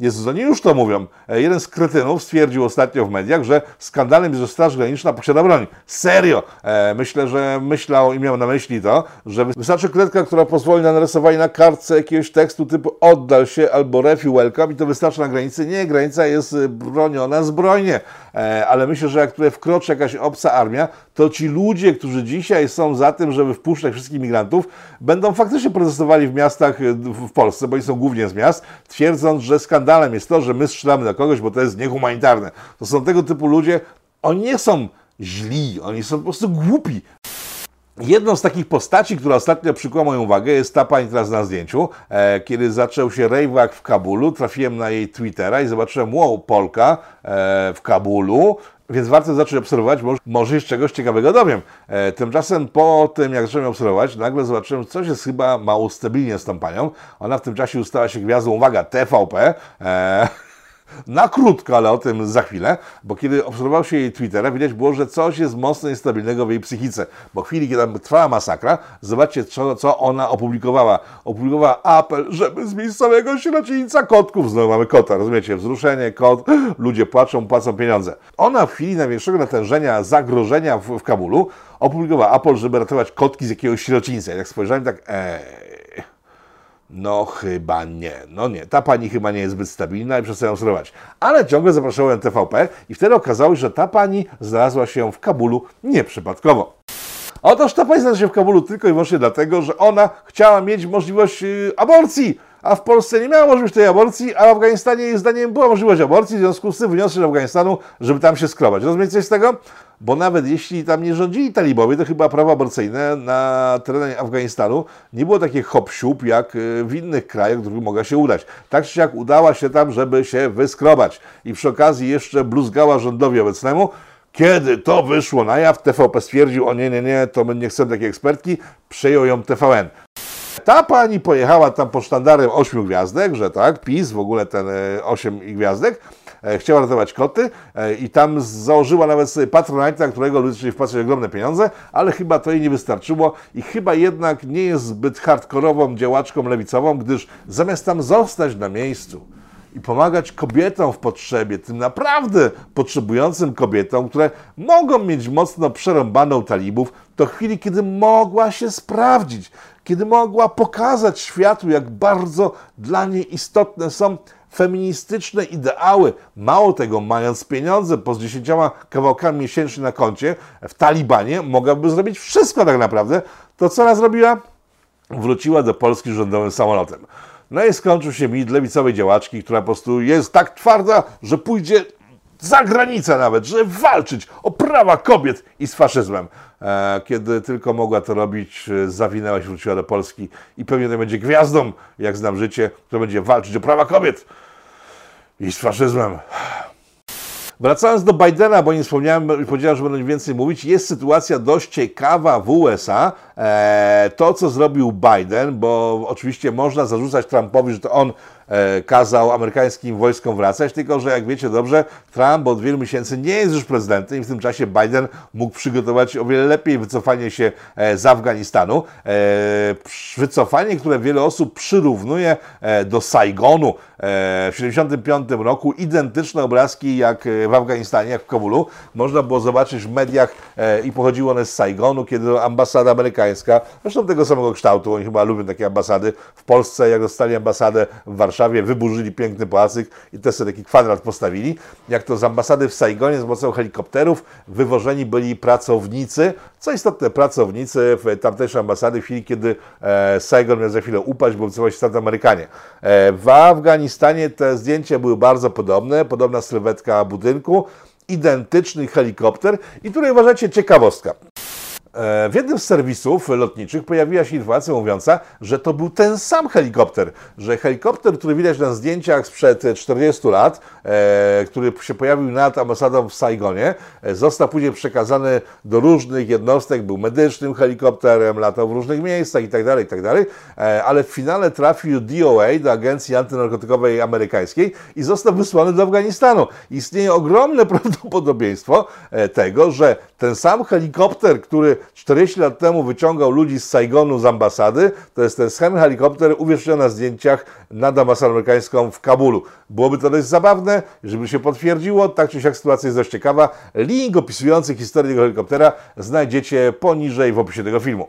Jezus, oni już to mówią. E, jeden z kretynów stwierdził ostatnio w mediach, że skandalem jest, że Straż Graniczna posiada broń. Serio! E, myślę, że myślał i miał na myśli to, że wystarczy kredka, która pozwoli na narysowanie na kartce jakiegoś tekstu typu oddal się albo refi welcome i to wystarczy na granicy. Nie, granica jest e, broniona zbrojnie. Ale myślę, że jak tutaj wkroczy jakaś obca armia, to ci ludzie, którzy dzisiaj są za tym, żeby wpuszczać wszystkich migrantów, będą faktycznie protestowali w miastach w Polsce, bo oni są głównie z miast, twierdząc, że skandal skandalem jest to, że my strzelamy na kogoś, bo to jest niehumanitarne. To są tego typu ludzie, oni nie są źli, oni są po prostu głupi. Jedną z takich postaci, która ostatnio przykuła moją uwagę, jest ta pani teraz na zdjęciu. E, kiedy zaczął się rejwak w Kabulu, trafiłem na jej Twittera i zobaczyłem, wow, Polka e, w Kabulu, więc warto zacząć obserwować, bo może się czegoś ciekawego dowiem. E, tymczasem po tym, jak zacząłem obserwować, nagle zobaczyłem, coś jest chyba mało stabilnie z tą panią. Ona w tym czasie ustała się gwiazdą, uwaga, TVP. E, na krótko, ale o tym za chwilę, bo kiedy obserwował się jej Twittera, widać było, że coś jest mocno niestabilnego w jej psychice, bo w chwili, kiedy tam trwała masakra, zobaczcie, co, co ona opublikowała. Opublikowała apel, żeby z miejscowego sierocińca kotków, znowu mamy kota, rozumiecie, wzruszenie, kot, ludzie płaczą, płacą pieniądze. Ona w chwili największego natężenia, zagrożenia w, w Kabulu opublikowała apel, żeby ratować kotki z jakiegoś sierocińca. Jak spojrzałem, tak, eee, no chyba nie, no nie, ta pani chyba nie jest zbyt stabilna i przestają obserwować. Ale ciągle zapraszałem TVP i wtedy okazało się, że ta pani znalazła się w Kabulu nieprzypadkowo. Otóż ta pani znalazła się w Kabulu tylko i wyłącznie dlatego, że ona chciała mieć możliwość yy, aborcji. A w Polsce nie miała możliwości tej aborcji, a w Afganistanie jej zdaniem była możliwość aborcji, w związku z tym wyniosły do Afganistanu, żeby tam się skrobać. Rozumiecie coś z tego? Bo nawet jeśli tam nie rządzili talibowie, to chyba prawo aborcyjne na terenie Afganistanu nie było takie hop jak y, w innych krajach, których mogła się udać. Tak czy siak udała się tam, żeby się wyskrobać. I przy okazji jeszcze bluzgała rządowi obecnemu, kiedy to wyszło na jaw, TVP stwierdził, o nie, nie, nie, to my nie chcemy takiej ekspertki, przejął ją TVN. Ta pani pojechała tam pod sztandarem ośmiu gwiazdek, że tak, PiS, w ogóle ten e, osiem gwiazdek, e, chciała ratować koty e, i tam założyła nawet sobie Patronite, na którego ludzie chcieli wpłacać ogromne pieniądze, ale chyba to jej nie wystarczyło i chyba jednak nie jest zbyt hardkorową działaczką lewicową, gdyż zamiast tam zostać na miejscu, i pomagać kobietom w potrzebie, tym naprawdę potrzebującym kobietom, które mogą mieć mocno przerąbaną talibów, to chwili, kiedy mogła się sprawdzić, kiedy mogła pokazać światu, jak bardzo dla niej istotne są feministyczne ideały. Mało tego, mając pieniądze po z dziesięcioma kawałkami miesięcznie na koncie w Talibanie, mogłaby zrobić wszystko tak naprawdę. To co ona zrobiła? Wróciła do Polski rządowym samolotem. No i skończył się mit lewicowej działaczki, która po prostu jest tak twarda, że pójdzie za granicę nawet, żeby walczyć o prawa kobiet i z faszyzmem. E, kiedy tylko mogła to robić, e, zawinęła się, wróciła do Polski i pewnie to będzie gwiazdą, jak znam życie, która będzie walczyć o prawa kobiet i z faszyzmem. Wracając do Bidena, bo nie wspomniałem, powiedziałem, że będę więcej mówić, jest sytuacja dość ciekawa w USA. E, to, co zrobił Biden, bo oczywiście można zarzucać Trumpowi, że to on kazał amerykańskim wojskom wracać, tylko że jak wiecie dobrze, Trump od wielu miesięcy nie jest już prezydentem i w tym czasie Biden mógł przygotować o wiele lepiej wycofanie się e, z Afganistanu. E, wycofanie, które wiele osób przyrównuje do Saigonu w 1975 roku, identyczne obrazki jak w Afganistanie, jak w Kabulu. Można było zobaczyć w mediach i pochodziło one z Saigonu, kiedy ambasada amerykańska, zresztą tego samego kształtu, oni chyba lubią takie ambasady, w Polsce, jak dostali ambasadę w Warszawie, Warszawie, wyburzyli piękny pałacyk i też sobie taki kwadrat postawili. Jak to z ambasady w Saigonie z pomocą helikopterów wywożeni byli pracownicy, co istotne, pracownicy w tamtejszej ambasady w chwili, kiedy e, Saigon miał za chwilę upaść, bo wycofali się Amerykanie. E, w Afganistanie te zdjęcia były bardzo podobne, podobna sylwetka budynku, identyczny helikopter i tutaj uważacie ciekawostka. E, w jednym z serwisów lotniczych pojawiła się informacja mówiąca, że to był ten sam helikopter, że helikopter, który widać na zdjęciach sprzed 40 lat, e, który się pojawił nad ambasadą w Saigonie, e, został później przekazany do różnych jednostek, był medycznym helikopterem, latał w różnych miejscach itd., tak itd., tak ale w finale trafił do DOA, do Agencji Antynarkotykowej Amerykańskiej i został wysłany do Afganistanu. Istnieje ogromne prawdopodobieństwo tego, że ten sam helikopter, który 40 lat temu wyciągał ludzi z Saigonu z ambasady. To jest ten sam helikopter uwieczniony na zdjęciach nad ambasadą amerykańską w Kabulu. Byłoby to dość zabawne, żeby się potwierdziło. Tak czy siak sytuacja jest dość ciekawa. Link opisujący historię tego helikoptera znajdziecie poniżej w opisie tego filmu.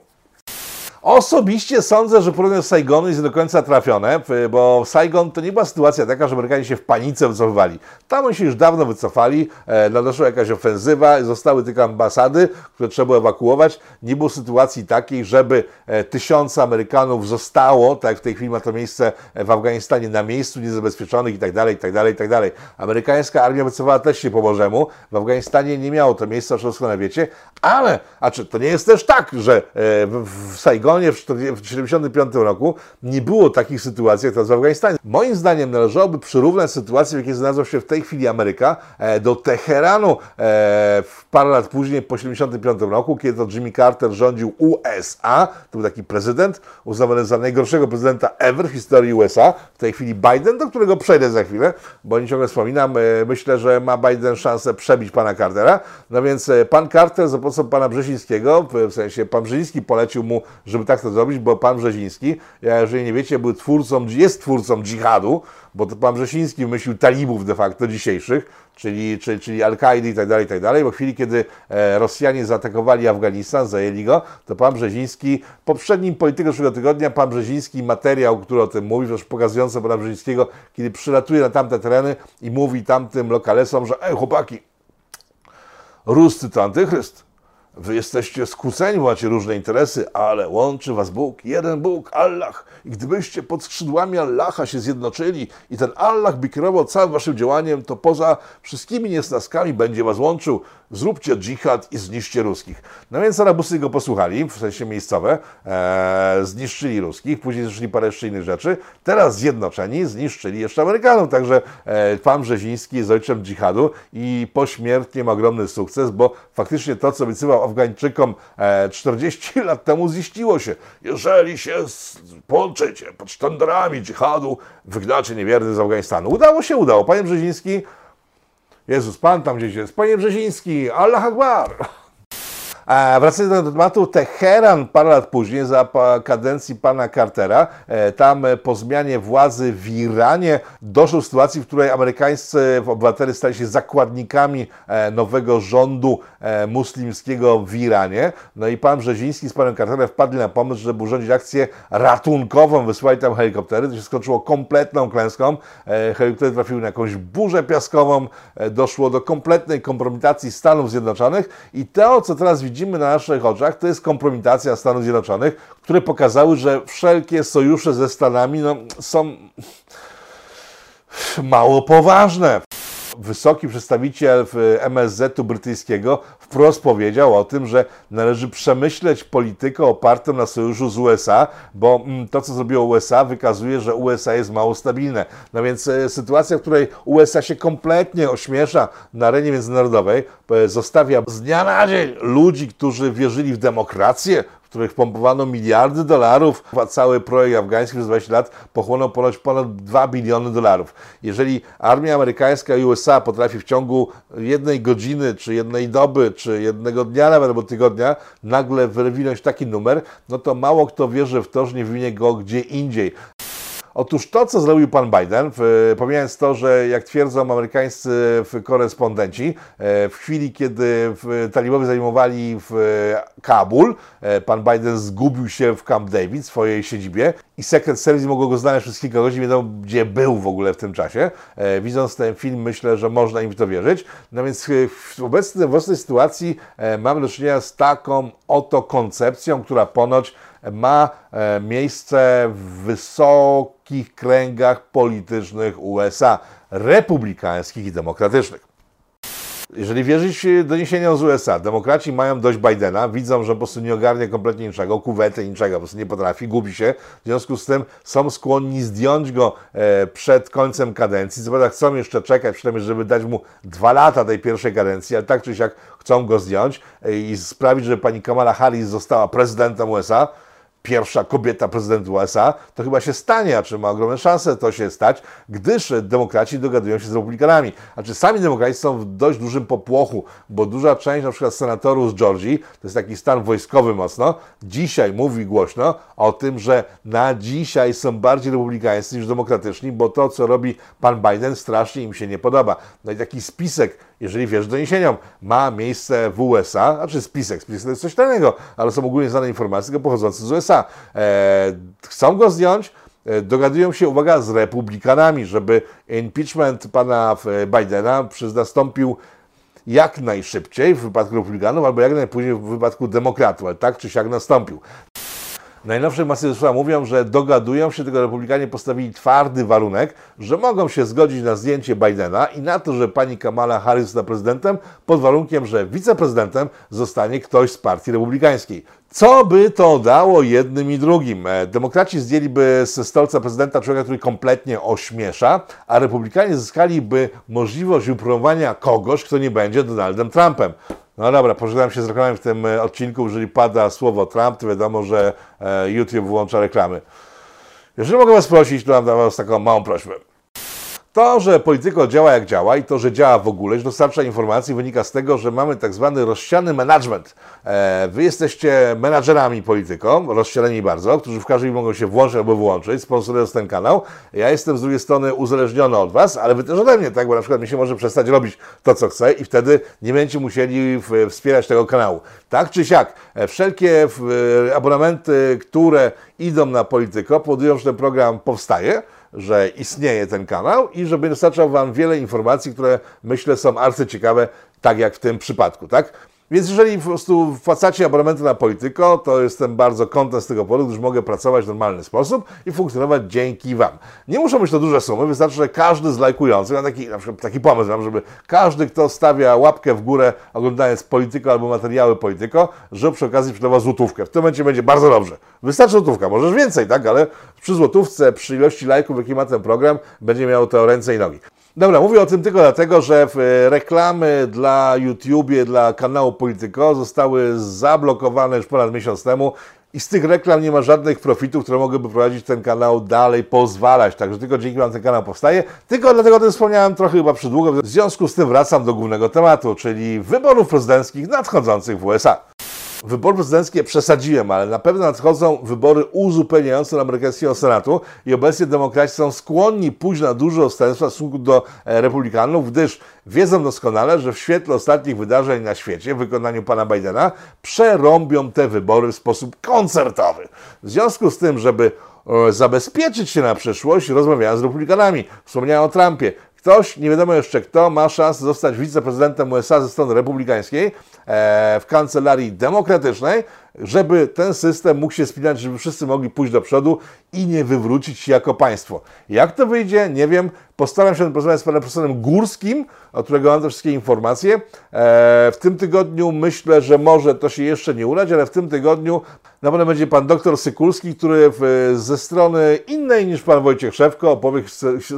Osobiście sądzę, że porównanie z Saigonu jest do końca trafione, bo Saigon to nie była sytuacja taka, że Amerykanie się w panice wycofywali. Tam oni się już dawno wycofali, e, nadeszła jakaś ofensywa, zostały tylko ambasady, które trzeba ewakuować. Nie było sytuacji takiej, żeby e, tysiące Amerykanów zostało, tak jak w tej chwili ma to miejsce w Afganistanie, na miejscu niezabezpieczonych i tak dalej, i tak dalej, i tak dalej. Amerykańska armia wycofała też się po Bożemu. W Afganistanie nie miało to miejsca, co doskonale wiecie, ale, a czy to nie jest też tak, że e, w, w Saigonie Libanonię w 1975 roku nie było takich sytuacji jak teraz w Afganistanie. Moim zdaniem należałoby przyrównać sytuację, w jakiej znalazła się w tej chwili Ameryka, e, do Teheranu e, parę lat później, po 1975 roku, kiedy to Jimmy Carter rządził USA. To był taki prezydent uznawany za najgorszego prezydenta ever w historii USA. W tej chwili Biden, do którego przejdę za chwilę, bo nie ciągle wspominam, e, myślę, że ma Biden szansę przebić pana Cartera. No więc pan Carter za pomocą pana Brzezińskiego, w sensie pan Brzeziński polecił mu, żeby tak to zrobić, bo pan Brzeziński, jeżeli nie wiecie, był twórcą, jest twórcą dżihadu, bo to pan Brzeziński wymyślił talibów de facto dzisiejszych, czyli, czyli, czyli Al-Kaidy i tak dalej, i tak dalej. Bo w chwili, kiedy e, Rosjanie zaatakowali Afganistan, zajęli go, to pan Brzeziński, poprzednim polityku zeszłego tygodnia, pan Brzeziński materiał, który o tym mówi, też pokazujący pana Brzezińskiego, kiedy przylatuje na tamte tereny i mówi tamtym lokalesom, że ej chłopaki, Ruscy to antychryst Wy jesteście skłóceni, macie różne interesy, ale łączy was Bóg, jeden Bóg, Allah. I gdybyście pod skrzydłami Allaha się zjednoczyli i ten Allah by kierował całym waszym działaniem, to poza wszystkimi niesnaskami będzie was łączył. Zróbcie dżihad i zniszczcie ruskich. No więc Arabusy go posłuchali, w sensie miejscowe, e, zniszczyli ruskich, później zniszczyli parę jeszcze innych rzeczy. Teraz zjednoczeni zniszczyli jeszcze Amerykanów, także e, pan Brzeziński jest ojcem dżihadu i pośmiertnie ma ogromny sukces, bo faktycznie to, co obiecywał Afgańczykom e, 40 lat temu, ziściło się. Jeżeli się połączycie pod sztandarami dżihadu, wygnacie niewierny z Afganistanu. Udało się, udało. Panie Brzeziński, Jezus, Pan tam gdzieś jest. Panie Brzeziński, Allah Akbar. A wracając do tematu, Teheran parę lat później, za kadencji pana Cartera, e, tam e, po zmianie władzy w Iranie doszło do sytuacji, w której amerykańscy obywatele stali się zakładnikami e, nowego rządu muslimskiego w Iranie. No i pan Brzeziński z panem Carterem wpadli na pomysł, żeby urządzić akcję ratunkową, wysłali tam helikoptery. To się skończyło kompletną klęską. Helikoptery trafiły na jakąś burzę piaskową, doszło do kompletnej kompromitacji Stanów Zjednoczonych i to, co teraz widzimy, widzimy na naszych oczach, to jest kompromitacja Stanów Zjednoczonych, które pokazały, że wszelkie sojusze ze Stanami no, są mało poważne wysoki przedstawiciel MSZ-u brytyjskiego wprost powiedział o tym, że należy przemyśleć politykę opartą na sojuszu z USA, bo mm, to, co zrobiło USA, wykazuje, że USA jest mało stabilne. No więc e, sytuacja, w której USA się kompletnie ośmiesza na arenie międzynarodowej, e, zostawia z dnia na dzień ludzi, którzy wierzyli w demokrację, których pompowano miliardy dolarów, a cały projekt afgański przez 20 lat pochłonął ponoć ponad 2 biliony dolarów. Jeżeli armia amerykańska i USA potrafi w ciągu jednej godziny, czy jednej doby, czy jednego dnia nawet, albo tygodnia, nagle wywinąć taki numer, no to mało kto wierzy w to, że nie wywinie go gdzie indziej. Otóż to, co zrobił pan Biden, pomijając to, że jak twierdzą amerykańscy korespondenci, e, w chwili, kiedy talibowie zajmowali Kabul, e, pan Biden zgubił się w Camp David, swojej siedzibie i Secret Service mogło go znaleźć przez kilka godzin, wiadomo gdzie był w ogóle w tym czasie. E, widząc ten film, myślę, że można im w to wierzyć. No więc w obecnej, w obecnej sytuacji mamy do czynienia z taką oto koncepcją, która ponoć ma miejsce w wysokich kręgach politycznych USA, republikańskich i demokratycznych. Jeżeli wierzyć doniesieniom z USA, demokraci mają dość Bidena, widzą, że po prostu nie ogarnia kompletnie niczego, kuwety, niczego, po prostu nie potrafi, gubi się. W związku z tym są skłonni zdjąć go e, przed końcem kadencji. Prawda chcą jeszcze czekać, przynajmniej żeby dać mu dwa lata tej pierwszej kadencji, ale tak czy siak chcą go zdjąć e, i sprawić, żeby pani Kamala Harris została prezydentem USA pierwsza kobieta prezydent USA, to chyba się stanie, a czy ma ogromne szanse to się stać, gdyż demokraci dogadują się z republikanami. Znaczy sami demokraci są w dość dużym popłochu, bo duża część na przykład senatorów z Georgii, to jest taki stan wojskowy mocno, dzisiaj mówi głośno o tym, że na dzisiaj są bardziej republikańscy niż demokratyczni, bo to, co robi pan Biden, strasznie im się nie podoba. No i taki spisek jeżeli wiesz doniesieniom, ma miejsce w USA, znaczy spisek, spisek to jest coś innego, ale są ogólnie znane informacje pochodzące z USA. E, chcą go zdjąć, e, dogadują się, uwaga, z republikanami, żeby impeachment pana e, Bidena nastąpił jak najszybciej w wypadku republikanów, albo jak najpóźniej w wypadku demokratów, ale tak czy siak nastąpił. Najnowsze masy Zesła mówią, że dogadują się, tylko republikanie postawili twardy warunek, że mogą się zgodzić na zdjęcie Bidena i na to, że pani Kamala Harris została prezydentem, pod warunkiem, że wiceprezydentem zostanie ktoś z partii republikańskiej. Co by to dało jednym i drugim? E, demokraci zdjęliby ze stolca prezydenta człowieka, który kompletnie ośmiesza, a republikanie zyskaliby możliwość upromowania kogoś, kto nie będzie Donaldem Trumpem. No dobra, pożegnam się z reklamami w tym e, odcinku. Jeżeli pada słowo Trump, to wiadomo, że e, YouTube włącza reklamy. Jeżeli mogę Was prosić, to mam dla Was taką małą prośbę. To, że polityko działa jak działa i to, że działa w ogóle, że dostarcza informacji, wynika z tego, że mamy tak zwany rozsiany management. E, wy jesteście menadżerami polityko, rozsianymi bardzo, którzy w każdej mogą się włączyć albo wyłączyć, sponsorując ten kanał. Ja jestem z drugiej strony uzależniony od Was, ale Wy też ode mnie, tak? Bo na przykład mi się może przestać robić to, co chcę i wtedy nie będziecie musieli wspierać tego kanału. Tak czy siak, e, wszelkie abonamenty, które idą na polityko, powodują, że ten program powstaje że istnieje ten kanał i żeby dostarczał Wam wiele informacji, które myślę są arcyciekawe, tak jak w tym przypadku, tak? Więc jeżeli po prostu wpłacacie abonamenty na Polityko, to jestem bardzo kontent z tego powodu, gdyż mogę pracować w normalny sposób i funkcjonować dzięki Wam. Nie muszą być to duże sumy, wystarczy, że każdy z lajkujących, mam taki, na przykład taki pomysł mam, żeby każdy, kto stawia łapkę w górę oglądając Polityko albo materiały Polityko, że przy okazji przydawał złotówkę. W tym momencie będzie bardzo dobrze. Wystarczy złotówka, możesz więcej, tak, ale przy złotówce, przy ilości lajków, jaki ma ten program, będzie miał to ręce i nogi. Dobra, mówię o tym tylko dlatego, że e, reklamy dla YouTubie, dla kanału Polityko zostały zablokowane już ponad miesiąc temu i z tych reklam nie ma żadnych profitów, które mogłyby prowadzić ten kanał dalej, pozwalać. Także tylko dzięki Wam ten kanał powstaje. Tylko dlatego o tym wspomniałem trochę chyba przydługo. W związku z tym wracam do głównego tematu, czyli wyborów prezydenckich nadchodzących w USA. Wybory prezydenckie przesadziłem, ale na pewno nadchodzą wybory uzupełniające amerykańskiego Senatu i obecnie demokraci są skłonni pójść na duże odstępstwa w stosunku do e, republikanów, gdyż wiedzą doskonale, że w świetle ostatnich wydarzeń na świecie w wykonaniu pana Bidena przerąbią te wybory w sposób koncertowy. W związku z tym, żeby e, zabezpieczyć się na przyszłość, rozmawiałem z republikanami. Wspomniałem o Trumpie. Ktoś, nie wiadomo jeszcze kto, ma szansę zostać wiceprezydentem USA ze strony republikańskiej e, w kancelarii demokratycznej, żeby ten system mógł się spinać, żeby wszyscy mogli pójść do przodu i nie wywrócić się jako państwo. Jak to wyjdzie, nie wiem. Postaram się porozmawiać z panem profesorem Górskim, od którego mam te wszystkie informacje. E, w tym tygodniu myślę, że może to się jeszcze nie udać, ale w tym tygodniu na pewno będzie pan doktor Sykulski, który ze strony innej niż pan Wojciech Szewko opowie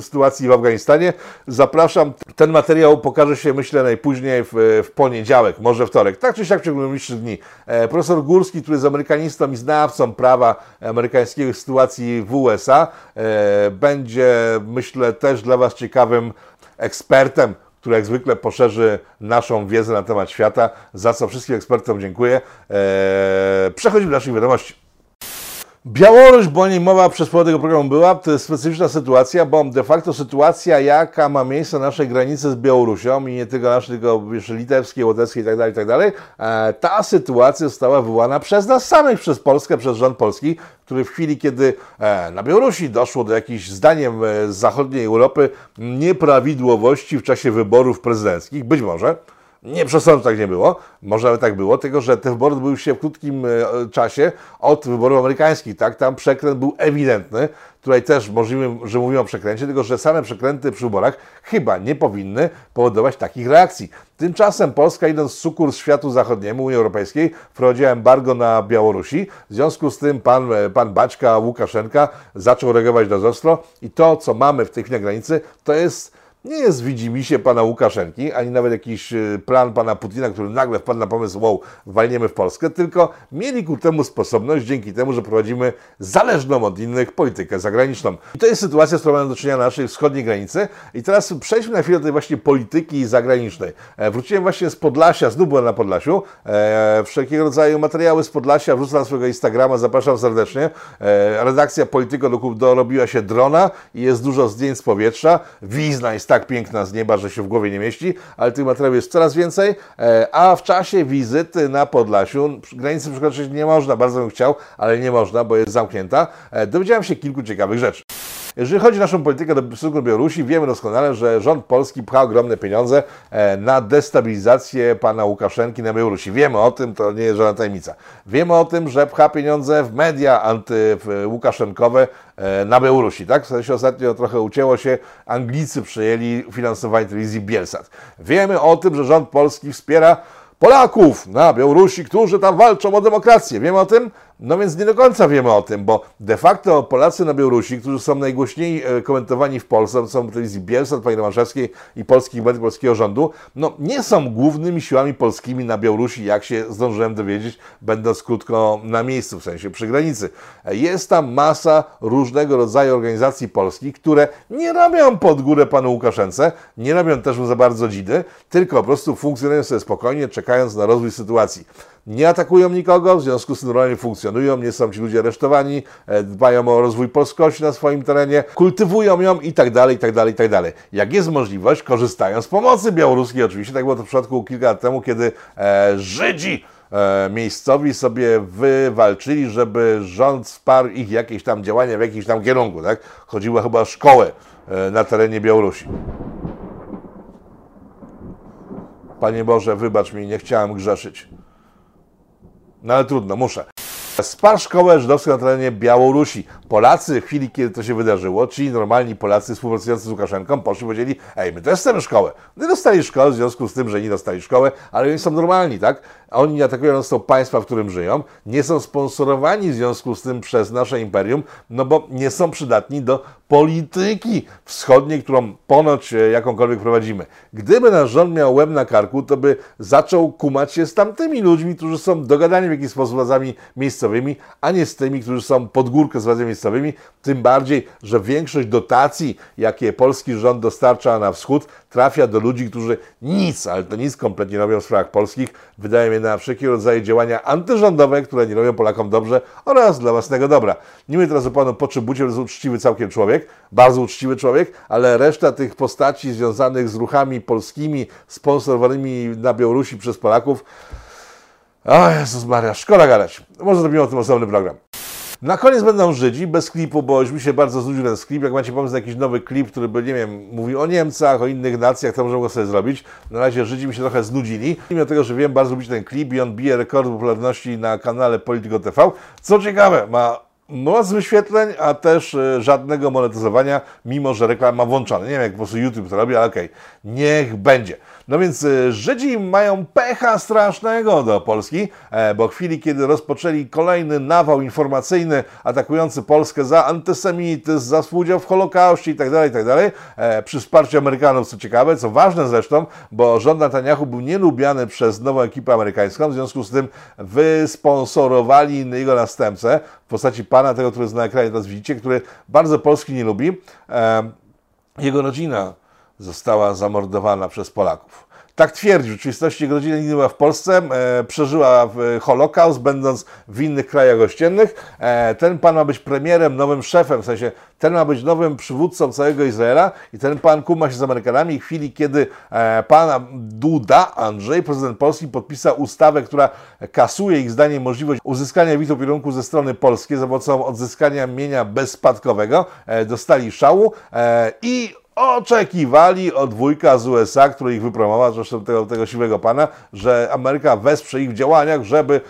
sytuacji w Afganistanie. Zapraszam. Ten materiał pokaże się, myślę, najpóźniej w, w poniedziałek, może wtorek. Tak czy siak w ciągu najbliższych dni. E, profesor Górski, który jest amerykanistą i znawcą prawa amerykańskiego sytuacji w USA, e, będzie, myślę, też dla Was ciekawym ekspertem który jak zwykle poszerzy naszą wiedzę na temat świata, za co wszystkim ekspertom dziękuję. Eee, przechodzimy do naszych wiadomości. Białoruś, bo o niej mowa przez połowę tego programu była, to jest specyficzna sytuacja, bo de facto sytuacja, jaka ma miejsce na naszej granicy z Białorusią i nie tylko naszej, tylko jeszcze litewskiej, łotewskiej itd., tak itd., tak e, ta sytuacja została wywołana przez nas samych, przez Polskę, przez rząd polski, który w chwili, kiedy e, na Białorusi doszło do jakichś, zdaniem e, z zachodniej Europy, nieprawidłowości w czasie wyborów prezydenckich, być może, nie przesądzę, tak nie było. Może nawet tak było, tylko że te wybory odbyły się w krótkim e, czasie od wyborów amerykańskich. Tak? Tam przekręt był ewidentny. Tutaj też możliwe, że mówimy o przekręcie, tylko że same przekręty przy wyborach chyba nie powinny powodować takich reakcji. Tymczasem Polska, idąc z sukurs światu zachodniemu, Unii Europejskiej, wprowadziła embargo na Białorusi. W związku z tym pan, e, pan Baćka Łukaszenka zaczął reagować dość ostro i to, co mamy w tej chwili na granicy, to jest nie jest widzimisię pana Łukaszenki, ani nawet jakiś y, plan pana Putina, który nagle wpadł na pomysł, wow, walniemy w Polskę, tylko mieli ku temu sposobność dzięki temu, że prowadzimy zależną od innych politykę zagraniczną. I to jest sytuacja, z którą mamy do czynienia na naszej wschodniej granicy. I teraz przejdźmy na chwilę do tej właśnie polityki zagranicznej. E, wróciłem właśnie z Podlasia, znów byłem na Podlasiu. E, wszelkiego rodzaju materiały z Podlasia wrzucam na swojego Instagrama, zapraszam serdecznie. E, redakcja Polityko dorobiła się drona i jest dużo zdjęć z powietrza. Wizna jest tak piękna z nieba, że się w głowie nie mieści, ale tych materiałów jest coraz więcej, e, a w czasie wizyty na Podlasiu, granicy przekroczyć nie można, bardzo bym chciał, ale nie można, bo jest zamknięta, e, dowiedziałem się kilku ciekawych rzeczy. Jeżeli chodzi o naszą politykę do stosunku Białorusi, wiemy doskonale, że rząd polski pcha ogromne pieniądze e, na destabilizację pana Łukaszenki na Białorusi. Wiemy o tym, to nie jest żadna tajemnica. Wiemy o tym, że pcha pieniądze w media antyłukaszenkowe e, na Białorusi. Tak? W sensie ostatnio trochę ucięło się, Anglicy przejęli finansowanie telewizji Bielsat. Wiemy o tym, że rząd polski wspiera Polaków na Białorusi, którzy tam walczą o demokrację. Wiemy o tym? No więc nie do końca wiemy o tym, bo de facto Polacy na Białorusi, którzy są najgłośniej e, komentowani w Polsce, są w telewizji Bielsat, pani Romaszewskiej i polskich mediów polskiego rządu, no nie są głównymi siłami polskimi na Białorusi, jak się zdążyłem dowiedzieć, będąc krótko na miejscu, w sensie przy granicy. Jest tam masa różnego rodzaju organizacji polskich, które nie robią pod górę panu Łukaszence, nie robią też mu za bardzo dzidy, tylko po prostu funkcjonują sobie spokojnie, czekając na rozwój sytuacji nie atakują nikogo, w związku z tym normalnie funkcjonują, nie są ci ludzie aresztowani, e, dbają o rozwój polskości na swoim terenie, kultywują ją i tak dalej, i tak dalej, i tak dalej. Jak jest możliwość, korzystają z pomocy białoruskiej oczywiście, tak było to w przypadku kilka lat temu, kiedy e, Żydzi e, miejscowi sobie wywalczyli, żeby rząd wsparł ich jakieś tam działania w jakimś tam kierunku, tak? Chodziło chyba o szkołę e, na terenie Białorusi. Panie Boże, wybacz mi, nie chciałem grzeszyć. No ale trudno, muszę. Spar szkołę żydowską na terenie Białorusi. Polacy w chwili, kiedy to się wydarzyło, ci normalni Polacy współpracujący z Łukaszenką, poszli i powiedzieli, ej, my też chcemy szkołę. Nie dostali szkoły w związku z tym, że nie dostali szkoły, ale oni są normalni, tak? Oni nie atakują to państwa, w którym żyją, nie są sponsorowani w związku z tym przez nasze imperium, no bo nie są przydatni do polityki wschodniej, którą ponoć e, jakąkolwiek prowadzimy. Gdyby nasz rząd miał łeb na karku, to by zaczął kumać się z tamtymi ludźmi, którzy są dogadani w jakiś sposób z władzami miejscowymi, a nie z tymi, którzy są pod górkę z władzami miejscowymi. Tym bardziej, że większość dotacji, jakie polski rząd dostarcza na wschód, trafia do ludzi, którzy nic, ale to nic kompletnie robią w sprawach polskich. Wydaje mi na wszelkie rodzaje działania antyrządowe, które nie robią Polakom dobrze oraz dla własnego dobra. Nie mówię teraz o panu Poczybucie, to jest uczciwy całkiem człowiek, bardzo uczciwy człowiek, ale reszta tych postaci związanych z ruchami polskimi, sponsorowanymi na Białorusi przez Polaków, o Jezus Maria, szkoda gadać. Może zrobimy o tym osobny program. Na koniec będą Żydzi, bez klipu, bo już mi się bardzo znudził ten klip. Jak macie pomysł na jakiś nowy klip, który by, nie wiem, mówił o Niemcach, o innych nacjach, to możemy go sobie zrobić. Na razie Żydzi mi się trochę znudzili. Mimo tego, że wiem, bardzo lubić ten klip i on bije rekord popularności na kanale Polityko TV. Co ciekawe, ma moc wyświetleń, a też y, żadnego monetyzowania, mimo że reklama włączona. Nie wiem, jak po prostu YouTube to robi, ale okej, okay. niech będzie. No więc y, Żydzi mają pecha strasznego do Polski, e, bo w chwili, kiedy rozpoczęli kolejny nawał informacyjny atakujący Polskę za antysemityzm, za współudział w Holokauście itd., tak itd., tak e, przy wsparciu Amerykanów, co ciekawe, co ważne zresztą, bo rząd Netanyahu był nielubiany przez nową ekipę amerykańską, w związku z tym wysponsorowali jego następcę w postaci pana tego, który jest na ekranie, teraz widzicie, który bardzo Polski nie lubi. E, jego rodzina została zamordowana przez Polaków. Tak twierdzi. W rzeczywistości jego rodzina nie w Polsce, e, przeżyła Holokaust, będąc w innych krajach ościennych. E, ten pan ma być premierem, nowym szefem, w sensie ten ma być nowym przywódcą całego Izraela i ten pan kuma się z Amerykanami. W chwili, kiedy e, pan Duda, Andrzej, prezydent Polski, podpisał ustawę, która kasuje ich zdaniem możliwość uzyskania witu kierunku ze strony polskiej za pomocą odzyskania mienia bezspadkowego, e, dostali szału e, i oczekiwali od wujka z USA, który ich wypromował, zresztą tego, tego siwego pana, że Ameryka wesprze ich w działaniach, żeby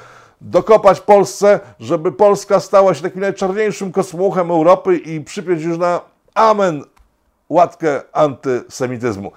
dokopać Polsce, żeby Polska stała się takim najczarniejszym kosmuchem Europy i przypiąć już na amen łatkę antysemityzmu.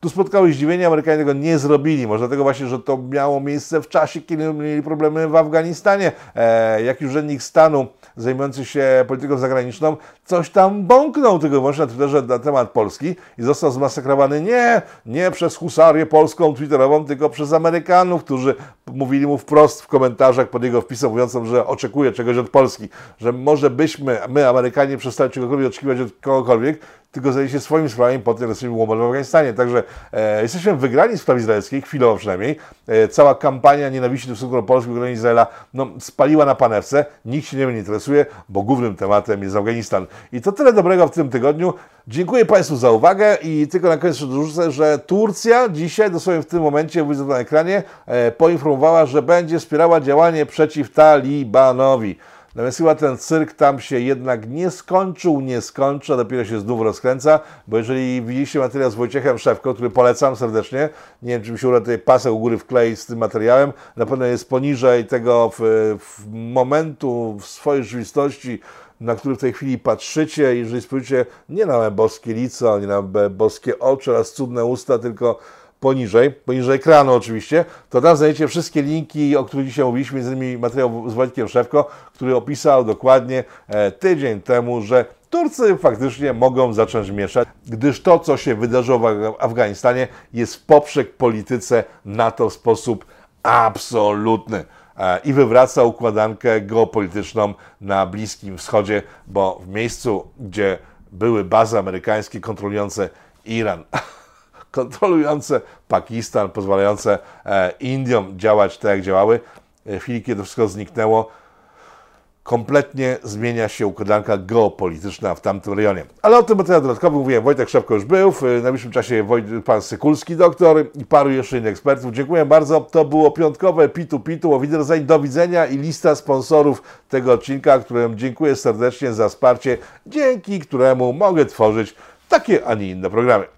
Tu spotkały zdziwienie, Amerykanie tego nie zrobili. Może dlatego właśnie, że to miało miejsce w czasie, kiedy mieli problemy w Afganistanie. E, jak urzędnik stanu zajmujący się polityką zagraniczną coś tam bąknął tylko wyłącznie na Twitterze na temat Polski i został zmasakrowany nie, nie przez husarię polską twitterową, tylko przez Amerykanów, którzy mówili mu wprost w komentarzach pod jego wpisem mówiącym, że oczekuje czegoś od Polski, że może byśmy, my Amerykanie przestali czegokolwiek oczekiwać od kogokolwiek, tylko zajęli się swoimi sprawami po tym, że w Afganistanie. Także e, jesteśmy wygrani w sprawie izraelskiej, chwilowo przynajmniej. E, cała kampania nienawiści do stosunku do Polski w Izraela no, spaliła na panewce. Nikt się nie interesuje, bo głównym tematem jest Afganistan. I to tyle dobrego w tym tygodniu. Dziękuję Państwu za uwagę i tylko na koniec dorzucę, że Turcja dzisiaj, dosłownie w tym momencie, widzę na ekranie, e, poinformowała, że będzie wspierała działanie przeciw Talibanowi. Natomiast chyba ten cyrk tam się jednak nie skończył, nie skończy, a dopiero się znów rozkręca, bo jeżeli widzieliście materiał z Wojciechem Szewko, który polecam serdecznie, nie wiem, czy mi się uda tutaj pasek u góry wkleić z tym materiałem, na pewno jest poniżej tego w, w momentu w swojej rzeczywistości, na który w tej chwili patrzycie, jeżeli spojrzycie nie na boskie lico, nie na boskie oczy oraz cudne usta, tylko poniżej, poniżej ekranu oczywiście, to tam znajdziecie wszystkie linki, o których dzisiaj mówiliśmy, między innymi materiał z Wojtkiem Szewko, który opisał dokładnie e, tydzień temu, że Turcy faktycznie mogą zacząć mieszać, gdyż to, co się wydarzyło w Afganistanie, jest w poprzek polityce NATO w sposób absolutny. E, i wywraca układankę geopolityczną na Bliskim Wschodzie, bo w miejscu, gdzie były bazy amerykańskie kontrolujące Iran, kontrolujące Pakistan, pozwalające e, Indiom działać tak, jak działały. W chwili, kiedy wszystko zniknęło, kompletnie zmienia się układanka geopolityczna w tamtym rejonie. Ale o tym materiał dodatkowy mówiłem, Wojtek Szewko już był, w najbliższym czasie pan Sykulski doktor i paru jeszcze innych ekspertów. Dziękuję bardzo. To było piątkowe Pitu Pitu. O do widzenia i lista sponsorów tego odcinka, którym dziękuję serdecznie za wsparcie, dzięki któremu mogę tworzyć takie, a nie inne programy.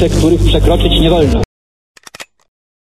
Granice, których przekroczyć nie wolno.